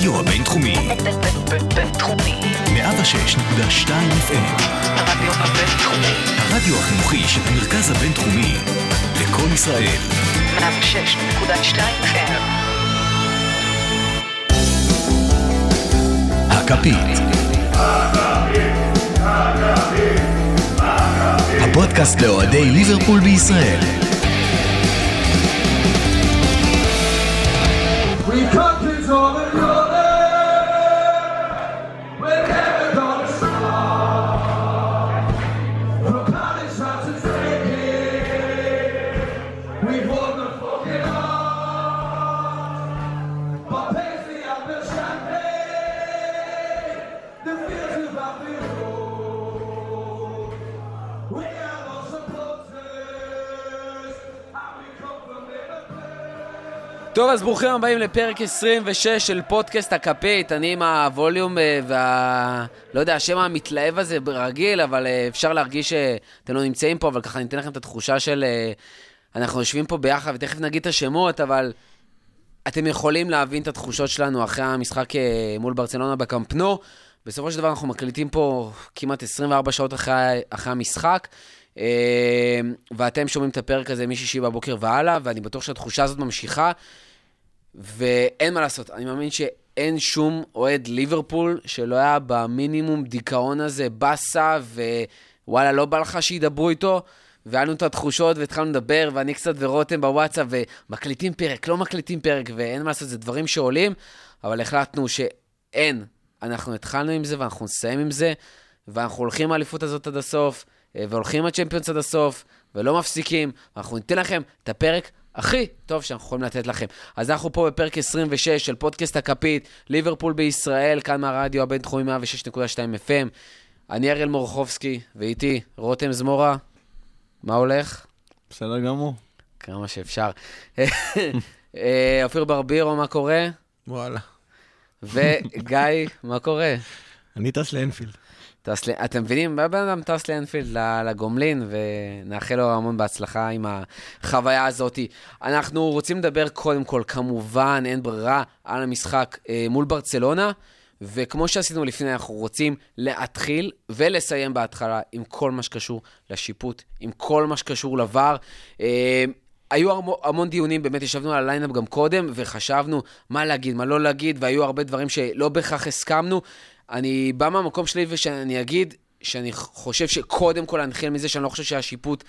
הרדיו הבינתחומי. בינתחומי. 106.2 FM. הרדיו הבינתחומי. הרדיו החינוכי של המרכז הבינתחומי. לקום ישראל. 106.2 FM. הכפית. הפודקאסט לאוהדי ליברפול בישראל. טוב, אז ברוכים הבאים לפרק 26 של פודקאסט הכפית. אני עם הווליום אה, וה... לא יודע, השם המתלהב הזה ברגיל, אבל אה, אפשר להרגיש שאתם לא נמצאים פה, אבל ככה אני אתן לכם את התחושה של... אה, אנחנו יושבים פה ביחד, ותכף נגיד את השמות, אבל אתם יכולים להבין את התחושות שלנו אחרי המשחק מול ברצלונה בקמפנו. בסופו של דבר אנחנו מקליטים פה כמעט 24 שעות אחרי, אחרי המשחק, ואתם שומעים את הפרק הזה משישי בבוקר והלאה, ואני בטוח שהתחושה הזאת ממשיכה, ואין מה לעשות, אני מאמין שאין שום אוהד ליברפול שלא היה במינימום דיכאון הזה, באסה, ווואלה, לא בא לך שידברו איתו. והיה לנו את התחושות והתחלנו לדבר, ואני קצת ורותם בוואטסאפ, ומקליטים פרק, לא מקליטים פרק, ואין מה לעשות, זה דברים שעולים, אבל החלטנו שאין. אנחנו התחלנו עם זה ואנחנו נסיים עם זה, ואנחנו הולכים האליפות הזאת עד הסוף, אה, והולכים הצ'מפיונס עד הסוף, ולא מפסיקים, ואנחנו ניתן לכם את הפרק הכי טוב שאנחנו יכולים לתת לכם. אז אנחנו פה בפרק 26 של פודקאסט הכפית, ליברפול בישראל, כאן מהרדיו הבינתחומי 106.2 FM. אני אריאל מורחובסקי, ואיתי רותם זמורה. מה הולך? בסדר גמור. כמה שאפשר. אה, אופיר ברבירו, מה קורה? וואלה. וגיא, מה קורה? אני טס לאנפילד. טס. אתם מבינים? בן אדם טס לאנפילד לגומלין, ונאחל לו המון בהצלחה עם החוויה הזאת. אנחנו רוצים לדבר קודם כל, כמובן, אין ברירה, על המשחק אה, מול ברצלונה, וכמו שעשינו לפני, אנחנו רוצים להתחיל ולסיים בהתחלה עם כל מה שקשור לשיפוט, עם כל מה שקשור ל VAR. אה, היו המון דיונים, באמת ישבנו על ה lineup גם קודם, וחשבנו מה להגיד, מה לא להגיד, והיו הרבה דברים שלא בהכרח הסכמנו. אני בא מהמקום שלי ושאני אגיד שאני חושב שקודם כל אני אתחיל מזה שאני לא חושב שהשיפוט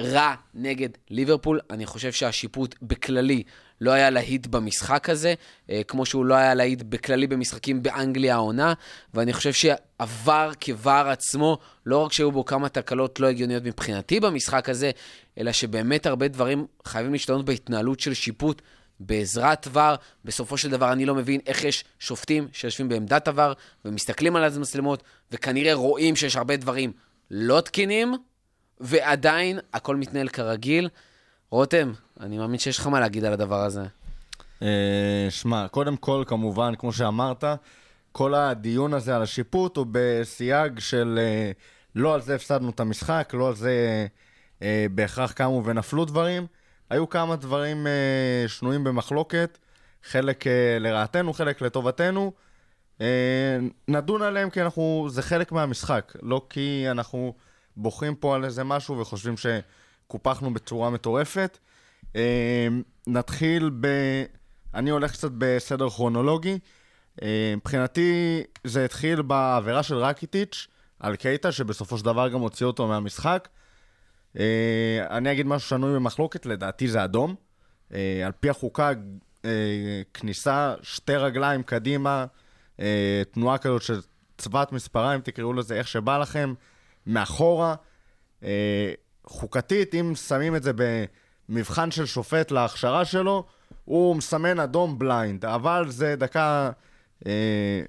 רע נגד ליברפול. אני חושב שהשיפוט בכללי לא היה להיט במשחק הזה, אה, כמו שהוא לא היה להיט בכללי במשחקים באנגליה העונה, ואני חושב שעבר כבר עצמו, לא רק שהיו בו כמה תקלות לא הגיוניות מבחינתי במשחק הזה, אלא שבאמת הרבה דברים חייבים להשתנות בהתנהלות של שיפוט. בעזרת ור, בסופו של דבר אני לא מבין איך יש שופטים שיושבים בעמדת הוור ומסתכלים על המצלמות, וכנראה רואים שיש הרבה דברים לא תקינים, ועדיין הכל מתנהל כרגיל. רותם, אני מאמין שיש לך מה להגיד על הדבר הזה. אה, שמע, קודם כל, כמובן, כמו שאמרת, כל הדיון הזה על השיפוט הוא בסייג של אה, לא על זה הפסדנו את המשחק, לא על זה אה, בהכרח קמו ונפלו דברים. היו כמה דברים אה, שנויים במחלוקת, חלק אה, לרעתנו, חלק לטובתנו. אה, נדון עליהם כי אנחנו, זה חלק מהמשחק, לא כי אנחנו בוכים פה על איזה משהו וחושבים שקופחנו בצורה מטורפת. אה, נתחיל ב... אני הולך קצת בסדר כרונולוגי. אה, מבחינתי זה התחיל בעבירה של רקיטיץ' על קייטה, שבסופו של דבר גם הוציא אותו מהמשחק. אה, אני אגיד משהו שנוי במחלוקת, לדעתי זה אדום. אה, על פי החוקה, אה, כניסה שתי רגליים קדימה, אה, תנועה כזאת של צבת מספריים, תקראו לזה איך שבא לכם, מאחורה. אה, חוקתית, אם שמים את זה במבחן של שופט להכשרה שלו, הוא מסמן אדום בליינד, אבל זה דקה אה,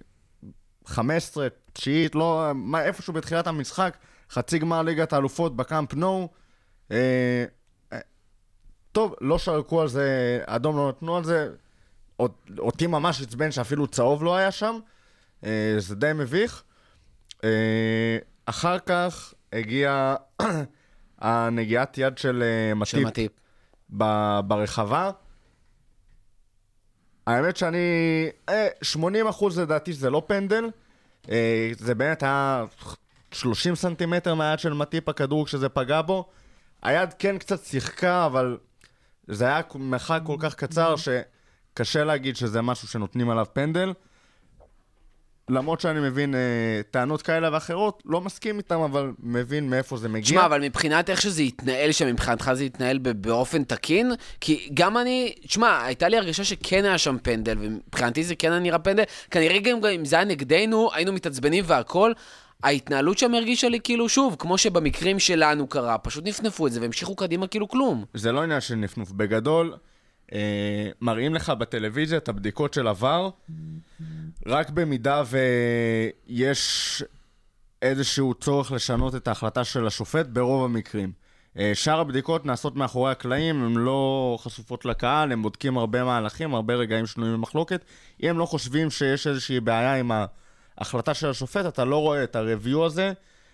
15, תשיעית, לא, מה, איפשהו בתחילת המשחק, חצי גמר ליגת האלופות בקאמפ נו. אה, אה, טוב, לא שרקו על זה, אדום לא נתנו על זה. אות- אותי ממש עצבן שאפילו צהוב לא היה שם. אה, זה די מביך. אה, אחר כך הגיעה הנגיעת יד של אה, מטיפ מטיפ. ב- ברחבה. האמת שאני... אה, 80 אחוז לדעתי זה לא פנדל. אה, זה באמת היה 30 סנטימטר מהיד של מטיפ הכדור כשזה פגע בו. היד כן קצת שיחקה, אבל זה היה מרחק כל כך קצר שקשה להגיד שזה משהו שנותנים עליו פנדל. למרות שאני מבין אה, טענות כאלה ואחרות, לא מסכים איתם, אבל מבין מאיפה זה מגיע. תשמע, אבל מבחינת איך שזה התנהל שם, מבחינתך זה התנהל באופן תקין? כי גם אני, תשמע, הייתה לי הרגשה שכן היה שם פנדל, ומבחינתי זה כן היה נראה פנדל. כנראה גם אם זה היה נגדנו, היינו מתעצבנים והכל. ההתנהלות שם הרגישה לי כאילו, שוב, כמו שבמקרים שלנו קרה, פשוט נפנפו את זה והמשיכו קדימה כאילו כלום. זה לא עניין של נפנוף. בגדול, אה, מראים לך בטלוויזיה את הבדיקות של עבר, רק במידה ויש איזשהו צורך לשנות את ההחלטה של השופט ברוב המקרים. אה, שאר הבדיקות נעשות מאחורי הקלעים, הן לא חשופות לקהל, הם בודקים הרבה מהלכים, הרבה רגעים שנויים במחלוקת. אם הם לא חושבים שיש איזושהי בעיה עם ההחלטה של השופט, אתה לא רואה את הרביו הזה,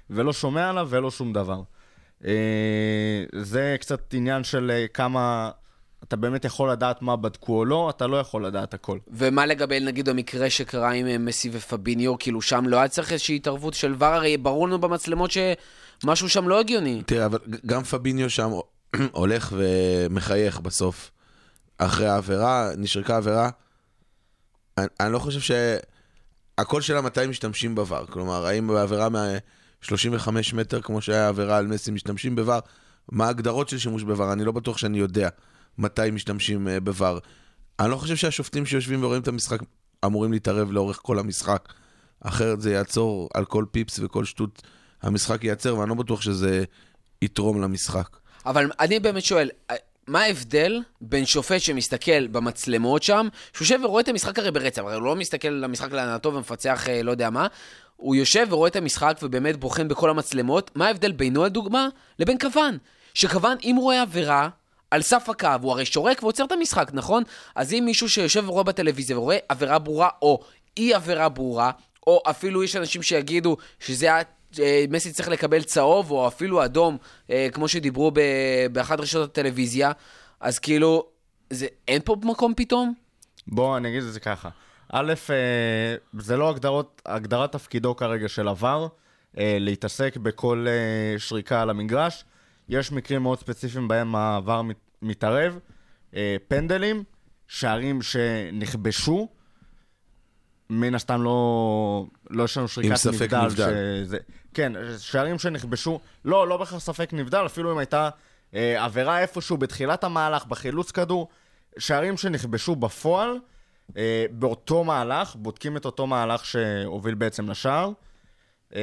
ולא שומע עליו ולא שום דבר. אה, זה קצת עניין של אה, כמה... אתה באמת יכול לדעת מה בדקו או לא, אתה לא יכול לדעת הכל. ומה לגבי, נגיד, המקרה שקרה עם אה, מסי ופביניו, כאילו שם לא היה צריך איזושהי התערבות של ור, הרי ברור לנו במצלמות שמשהו שם לא הגיוני. תראה, אבל גם פביניו שם הולך ומחייך בסוף. אחרי העבירה, נשרקה העבירה. אני, אני לא חושב ש... הכל שאלה מתי משתמשים בVAR. כלומר, האם בעבירה מה-35 מטר, כמו שהיה עבירה על מסי, משתמשים בVAR? מה ההגדרות של שימוש בVAR? אני לא בטוח שאני יודע מתי משתמשים אה, בVAR. אני לא חושב שהשופטים שיושבים ורואים את המשחק אמורים להתערב לאורך כל המשחק. אחרת זה יעצור על כל פיפס וכל שטות. המשחק ייעצר, ואני לא בטוח שזה יתרום למשחק. אבל אני באמת שואל, אה, מה ההבדל בין שופט שמסתכל במצלמות שם, שיושב ורואה את המשחק הרי ברצף, הרי הוא לא מסתכל על המשחק לענתו ומפצח אה, לא יודע מה, הוא יושב ורואה את המשחק ובאמת בוחן בכל המצלמות, מה ההבדל בינו לדוגמה לבין כוון? שכוון, אם הוא רואה עבירה, על סף הקו, הוא הרי שורק ועוצר את המשחק, נכון? אז אם מישהו שיושב ורואה בטלוויזיה ורואה עבירה ברורה, או אי עבירה ברורה, או אפילו יש אנשים שיגידו שזה היה... אה, מסי צריך לקבל צהוב, או אפילו אדום, אה, כמו שדיברו באחת רשתות הטלוויזיה, אז כאילו, זה, אין פה מקום פתאום? בוא, אני אגיד את זה ככה. א', אה, זה לא הגדרות, הגדרת תפקידו כרגע של עבר, להתעסק בכל שריקה על המגרש. יש מקרים מאוד ספציפיים בהם העבר מת- מתערב. פנדלים, שערים שנכבשו, מן הסתם לא, לא יש לנו שריקת עם ספק נבדל. נבדל. שזה, כן, שערים שנכבשו, לא, לא בהכרח ספק נבדל, אפילו אם הייתה אה, עבירה איפשהו בתחילת המהלך, בחילוץ כדור, שערים שנכבשו בפועל, אה, באותו מהלך, בודקים את אותו מהלך שהוביל בעצם לשער. אה,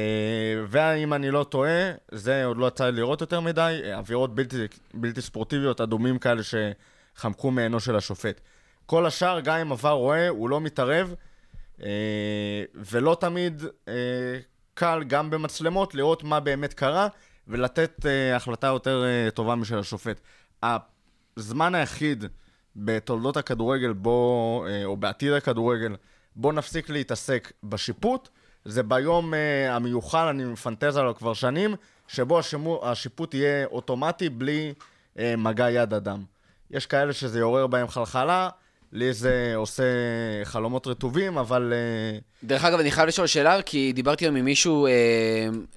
ואם אני לא טועה, זה עוד לא יצא לי לראות יותר מדי, אה, עבירות בלתי, בלתי ספורטיביות, אדומים כאלה שחמקו מעינו של השופט. כל השאר, גם אם עבר רואה, הוא לא מתערב, אה, ולא תמיד אה, קל גם במצלמות לראות מה באמת קרה, ולתת אה, החלטה יותר אה, טובה משל השופט. הזמן היחיד בתולדות הכדורגל בו, אה, או בעתיד הכדורגל, בו נפסיק להתעסק בשיפוט, זה ביום אה, המיוחל, אני מפנטז עליו כבר שנים, שבו השימו, השיפוט יהיה אוטומטי בלי אה, מגע יד אדם. יש כאלה שזה יעורר בהם חלחלה, לי זה עושה חלומות רטובים, אבל... אה, דרך אגב, אני חייב לשאול שאלה, כי דיברתי היום עם מישהו אה,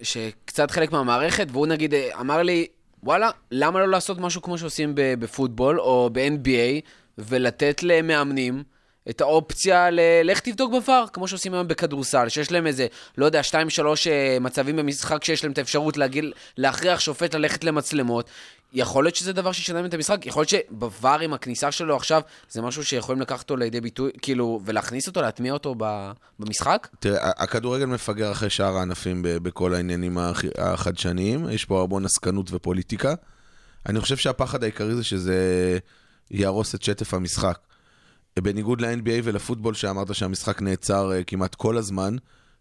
שקצת חלק מהמערכת, והוא נגיד אה, אמר לי, וואלה, למה לא לעשות משהו כמו שעושים בפוטבול או ב-NBA, ולתת למאמנים את האופציה ל... לך תבדוק בVAR, כמו שעושים היום בכדורסל, שיש להם איזה, לא יודע, שתיים, שלוש אה, מצבים במשחק שיש להם את האפשרות להגיל, להכריח שופט ללכת למצלמות. יכול להיות שזה דבר שישנה את המשחק, יכול להיות שבVAR עם הכניסה שלו עכשיו, זה משהו שיכולים לקחת אותו לידי ביטוי, כאילו, ולהכניס אותו, להטמיע אותו במשחק? תראה, הכדורגל מפגר אחרי שאר הענפים בכל העניינים הח- החדשניים, יש פה המון עסקנות ופוליטיקה. אני חושב שהפחד העיקרי זה שזה יהרוס את שטף המשחק. בניגוד ל-NBA ולפוטבול, שאמרת שהמשחק נעצר אה, כמעט כל הזמן,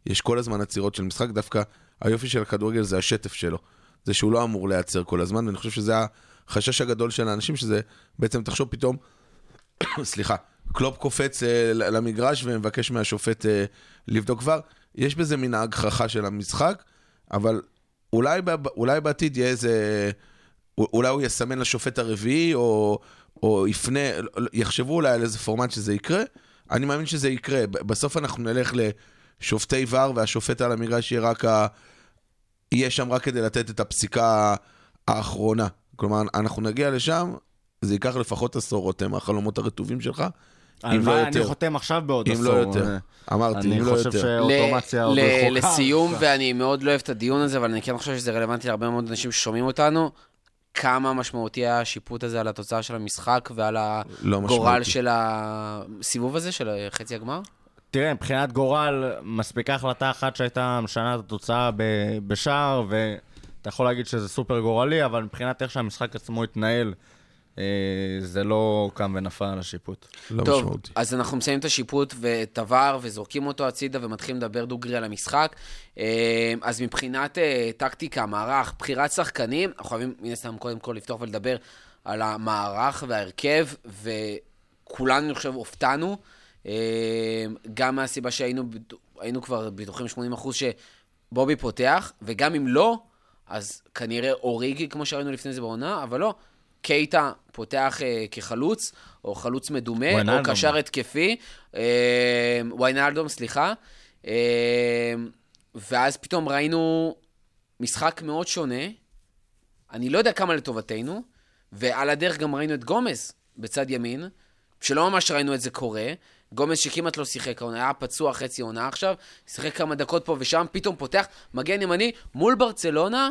יש כל הזמן עצירות של משחק, דווקא היופי של הכדורגל זה השטף שלו. זה שהוא לא אמור להיעצר כל הזמן, ואני חושב שזה החשש הגדול של האנשים, שזה בעצם, תחשוב פתאום, סליחה, קלופ קופץ אה, ל- למגרש ומבקש מהשופט אה, לבדוק כבר. יש בזה מן ההגחכה של המשחק, אבל אולי, אולי בעתיד יהיה איזה... אולי הוא יסמן לשופט הרביעי, או, או יפנה, יחשבו אולי על איזה פורמט שזה יקרה, אני מאמין שזה יקרה. בסוף אנחנו נלך לשופטי ור, והשופט על המגרש יהיה רק ה... יהיה שם רק כדי לתת את הפסיקה האחרונה. כלומר, אנחנו נגיע לשם, זה ייקח לפחות עשור, רותם, החלומות הרטובים שלך, אם לא הלוואי, אני יותר. חותם עכשיו בעוד אם עשור. לא יותר. אמרתי, אני אם לא חושב יותר. שאוטומציה עוד רחוקה. לסיום, ואני מאוד לא אוהב את הדיון הזה, אבל אני כן חושב שזה רלוונטי להרבה מאוד אנשים ששומעים אותנו, כמה משמעותי השיפוט הזה על התוצאה של המשחק ועל לא הגורל. של הסיבוב הזה, של חצי הגמר? תראה, מבחינת גורל, מספיקה החלטה אחת שהייתה משנה את התוצאה בשער, ואתה יכול להגיד שזה סופר גורלי, אבל מבחינת איך שהמשחק עצמו התנהל, אה, זה לא קם ונפל על השיפוט. לא טוב, משמעותי. אז אנחנו מסיימים את השיפוט ואת עבר וזורקים אותו הצידה ומתחילים לדבר דוגרי על המשחק. אה, אז מבחינת אה, טקטיקה, מערך, בחירת שחקנים, אנחנו חייבים מן הסתם קודם כל לפתוח ולדבר על המערך וההרכב, וכולנו, אני חושב, הופתענו. אה, גם מהסיבה שהיינו כבר בטוחים 80% שבובי פותח, וגם אם לא, אז כנראה אוריגי, כמו שראינו לפני זה בעונה, אבל לא. קייטה פותח אה, כחלוץ, או חלוץ מדומה, או. קשר התקפי. אה, ויינלדום, סליחה. אה, ואז פתאום ראינו משחק מאוד שונה. אני לא יודע כמה לטובתנו, ועל הדרך גם ראינו את גומז בצד ימין, שלא ממש ראינו את זה קורה. גומז שכמעט לא שיחק, העונה, היה פצוע חצי עונה עכשיו, שיחק כמה דקות פה ושם, פתאום פותח מגן ימני מול ברצלונה.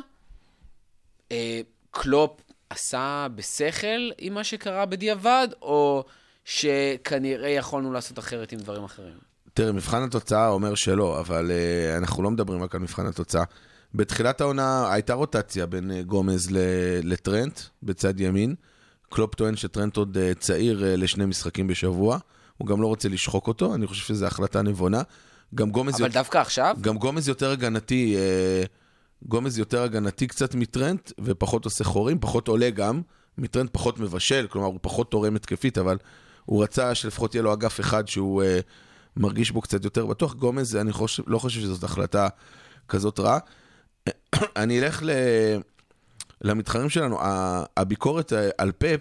אה, קלופ עשה בשכל עם מה שקרה בדיעבד, או שכנראה יכולנו לעשות אחרת עם דברים אחרים? תראה, מבחן התוצאה אומר שלא, אבל uh, אנחנו לא מדברים רק על מבחן התוצאה. בתחילת העונה הייתה רוטציה בין uh, גומז לטרנט בצד ימין. קלופ טוען שטרנט עוד uh, צעיר uh, לשני משחקים בשבוע. הוא גם לא רוצה לשחוק אותו, אני חושב שזו החלטה נבונה. גם גומז, אבל דווקא עכשיו? גם גומז יותר הגנתי, אה, גומז יותר הגנתי קצת מטרנט, ופחות עושה חורים, פחות עולה גם. מטרנט פחות מבשל, כלומר הוא פחות תורם התקפית, אבל הוא רצה שלפחות יהיה לו אגף אחד שהוא אה, מרגיש בו קצת יותר בטוח. גומז, אני חושב, לא חושב שזאת החלטה כזאת רעה. אני אלך ל... למתחרים שלנו. הביקורת על פפ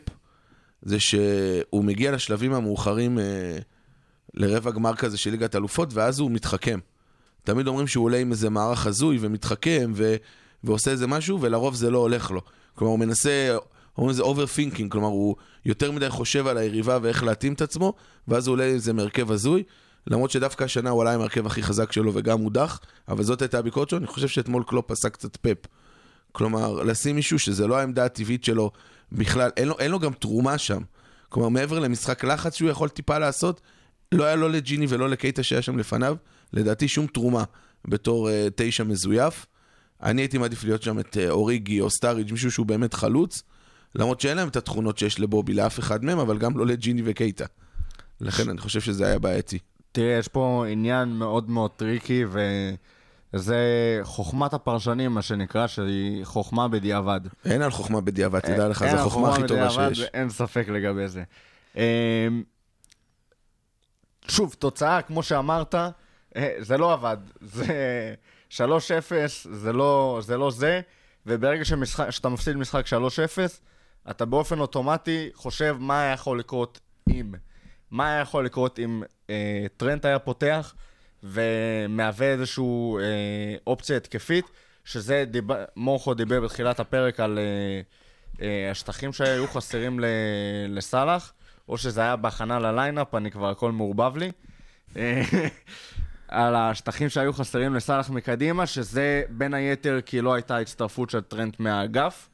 זה שהוא מגיע לשלבים המאוחרים אה, לרבע גמר כזה של ליגת אלופות, ואז הוא מתחכם. תמיד אומרים שהוא עולה עם איזה מערך הזוי ומתחכם ו... ועושה איזה משהו, ולרוב זה לא הולך לו. כלומר, הוא מנסה, אומרים לזה overthinking, כלומר, הוא יותר מדי חושב על היריבה ואיך להתאים את עצמו, ואז הוא עולה עם איזה מרכב הזוי. למרות שדווקא השנה הוא עלה עם ההרכב הכי חזק שלו וגם הודח, אבל זאת הייתה הביקורת שלו, אני חושב שאתמול קלופ עשה קצת פפ. כלומר, לשים מישהו שזה לא העמדה הטבעית שלו בכלל, אין לו, אין לו גם תרומה שם. כלומר, מעבר למשחק לחץ שהוא יכול טיפה לעשות, לא היה לא לג'יני ולא לקייטה שהיה שם לפניו, לדעתי שום תרומה בתור uh, תשע מזויף. אני הייתי מעדיף להיות שם את uh, אוריגי או סטארידג', מישהו שהוא באמת חלוץ, למרות שאין להם את התכונות שיש לבובי לאף אחד מהם, אבל גם לא לג'יני וקייטה. לכן אני חושב שזה היה בעייתי. תראה, יש פה עניין מאוד מאוד טריקי, וזה חוכמת הפרשנים, מה שנקרא, שהיא חוכמה בדיעבד. אין על חוכמה בדיעבד, תדע לך, אין זו החוכמה הכי טובה שיש. אין ספק לגבי זה. אמ, שוב, תוצאה, כמו שאמרת, אה, זה לא עבד. זה 3-0, זה לא זה, לא זה וברגע שמשחק, שאתה מפסיד משחק 3-0, אתה באופן אוטומטי חושב מה היה יכול לקרות אם. מה היה יכול לקרות אם אה, טרנט היה פותח ומהווה איזושהי אה, אופציה התקפית, שזה דיבר, מורכו דיבר בתחילת הפרק על אה, אה, השטחים שהיו חסרים ל, לסאלח, או שזה היה בהכנה ל lineup, אני כבר הכל מעורבב לי. אה, על השטחים שהיו חסרים לסאלח מקדימה, שזה בין היתר כי לא הייתה הצטרפות של טרנט מהאגף.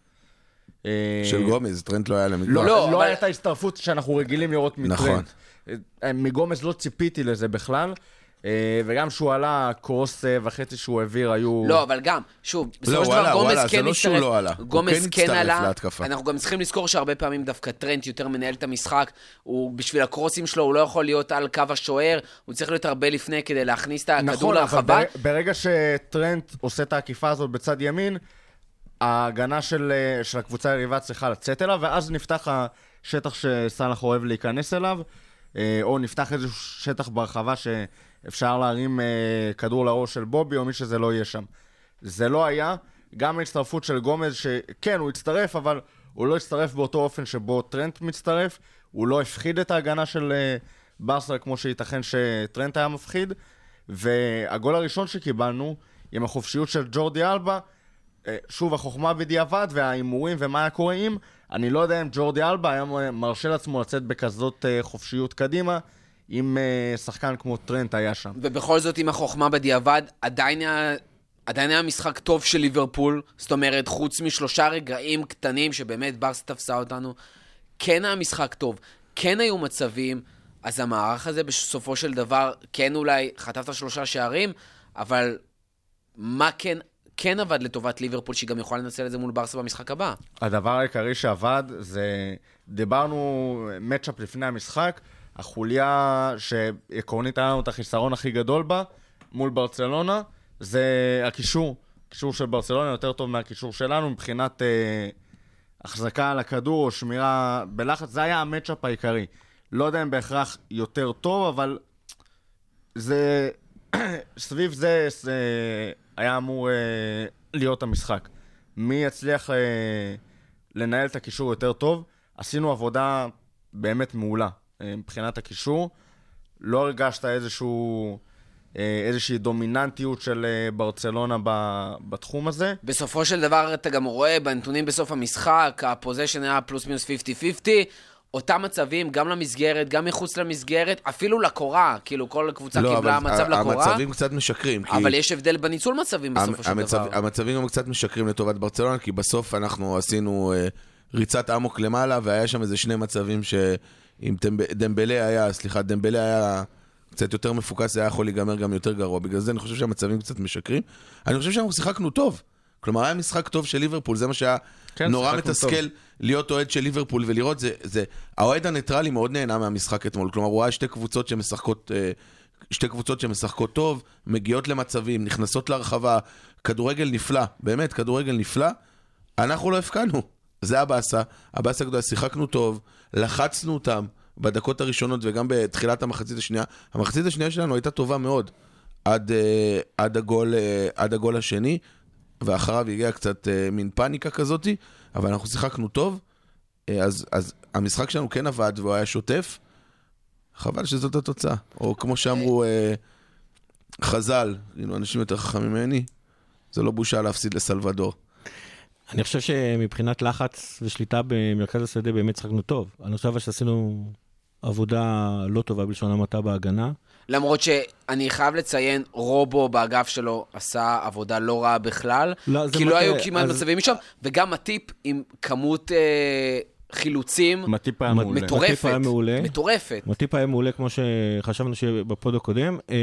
אה, של גומז, טרנט לא היה למגרש. לא, לא, לא, אבל- הייתה הצטרפות שאנחנו רגילים לראות מטרנט. נכון. אה, מגומז לא ציפיתי לזה בכלל, וגם שהוא עלה, cross אה, וחצי שהוא העביר היו... לא, אבל גם, שוב, בסופו הוא של דבר עלה, הוא גומז עלה, כן זה לא שהוא הצטרף. לא עלה. הוא גומז כן כן עלה. להתקפה. אנחנו גם צריכים לזכור שהרבה פעמים דווקא טרנט יותר מנהל את המשחק. הוא, בשביל הקרוסים שלו, הוא לא יכול להיות על קו השוער, הוא צריך להיות הרבה לפני כדי להכניס את הכדור נכון, אבל לרחבה. בר- ברגע שטרנט עושה את העקיפה הזאת בצד ימין, ההגנה של, אה, של הקבוצה היריבה צריכה לצאת אליו, ואז נפתח השטח שסאלח אוהב להיכנס אליו, אה, או נפתח איזשהו שטח ברחבה שאפשר להרים אה, כדור לראש של בובי, או מי שזה לא יהיה שם. זה לא היה. גם ההצטרפות של גומז, שכן, הוא הצטרף, אבל הוא לא הצטרף באותו אופן שבו טרנט מצטרף, הוא לא הפחיד את ההגנה של אה, ברסה כמו שייתכן שטרנט היה מפחיד, והגול הראשון שקיבלנו, עם החופשיות של ג'ורדי אלבה, אה, שוב, החוכמה בדיעבד וההימורים ומה היה קורה אם, אני לא יודע אם ג'ורדי אלבה היה מרשה לעצמו לצאת בכזאת אה, חופשיות קדימה, אם אה, שחקן כמו טרנט היה שם. ובכל זאת, עם החוכמה בדיעבד, עדיין היה... עדיין היה משחק טוב של ליברפול, זאת אומרת, חוץ משלושה רגעים קטנים שבאמת ברסה תפסה אותנו, כן היה משחק טוב, כן היו מצבים, אז המערך הזה בסופו של דבר, כן אולי חטפת שלושה שערים, אבל מה כן, כן עבד לטובת ליברפול, שהיא גם יכולה לנצל את זה מול ברסה במשחק הבא? הדבר העיקרי שעבד זה, דיברנו מצ'אפ לפני המשחק, החוליה שעקרונית היה לנו את החיסרון הכי גדול בה, מול ברצלונה, זה הקישור. הקישור של ברצלונה יותר טוב מהקישור שלנו מבחינת אה, החזקה על הכדור או שמירה בלחץ, זה היה המצ'אפ העיקרי. לא יודע אם בהכרח יותר טוב, אבל זה... סביב זה, זה היה אמור אה, להיות המשחק. מי יצליח אה, לנהל את הקישור יותר טוב? עשינו עבודה באמת מעולה אה, מבחינת הקישור. לא הרגשת איזשהו, אה, איזושהי דומיננטיות של אה, ברצלונה ב, בתחום הזה. בסופו של דבר, אתה גם רואה בנתונים בסוף המשחק, הפוזיישן היה פלוס מינוס 50-50, אותם מצבים, גם למסגרת, גם מחוץ למסגרת, אפילו לקורה, כאילו כל קבוצה לא, קיבלה מצב לקורה, המצבים קצת משקרים. כי אבל יש הבדל בניצול מצבים בסופו של המצב, דבר. המצבים גם קצת משקרים לטובת ברצלונה, כי בסוף אנחנו עשינו אה, ריצת אמוק למעלה, והיה שם איזה שני מצבים שאם דמב- דמבלה היה, סליחה, דמבלה היה קצת יותר מפוקס, זה היה יכול להיגמר גם יותר גרוע. בגלל זה אני חושב שהמצבים קצת משקרים. אני חושב שאנחנו שיחקנו טוב. כלומר, היה משחק טוב של ליברפול, זה מה שהיה כן, נורא מתסכל. להיות אוהד של ליברפול ולראות זה, זה... האוהד הניטרלי מאוד נהנה מהמשחק אתמול. כלומר, הוא ראה שתי קבוצות שמשחקות... אה, שתי קבוצות שמשחקות טוב, מגיעות למצבים, נכנסות להרחבה, כדורגל נפלא, באמת, כדורגל נפלא. אנחנו לא הפקענו, זה הבאסה. הבאסה הגדולה, שיחקנו טוב, לחצנו אותם בדקות הראשונות וגם בתחילת המחצית השנייה. המחצית השנייה שלנו הייתה טובה מאוד, עד, אה, עד, הגול, אה, עד הגול השני, ואחריו הגיעה קצת אה, מין פאניקה כזאתי, אבל אנחנו שיחקנו טוב, אה, אז, אז המשחק שלנו כן עבד והוא היה שוטף. חבל שזאת התוצאה. או כמו שאמרו אה, חז"ל, כאילו אנשים יותר חכמים ממני, זה לא בושה להפסיד לסלבדור. אני חושב שמבחינת לחץ ושליטה במרכז השדה באמת שחקנו טוב. אני חושב שעשינו עבודה לא טובה בלשון המעטה בהגנה. למרות שאני חייב לציין, רובו באגף שלו עשה עבודה לא רעה בכלל, לא, זה כי מה לא ש- היו כמעט אז- מצבים משם, וגם מטיפ עם כמות אה, חילוצים מטיפ היה מעולה. מטורפת. מטיפ היה מעולה. מטורפת. מוטיפ היה מעולה כמו שחשבנו שיהיה בפוד הקודם, אה,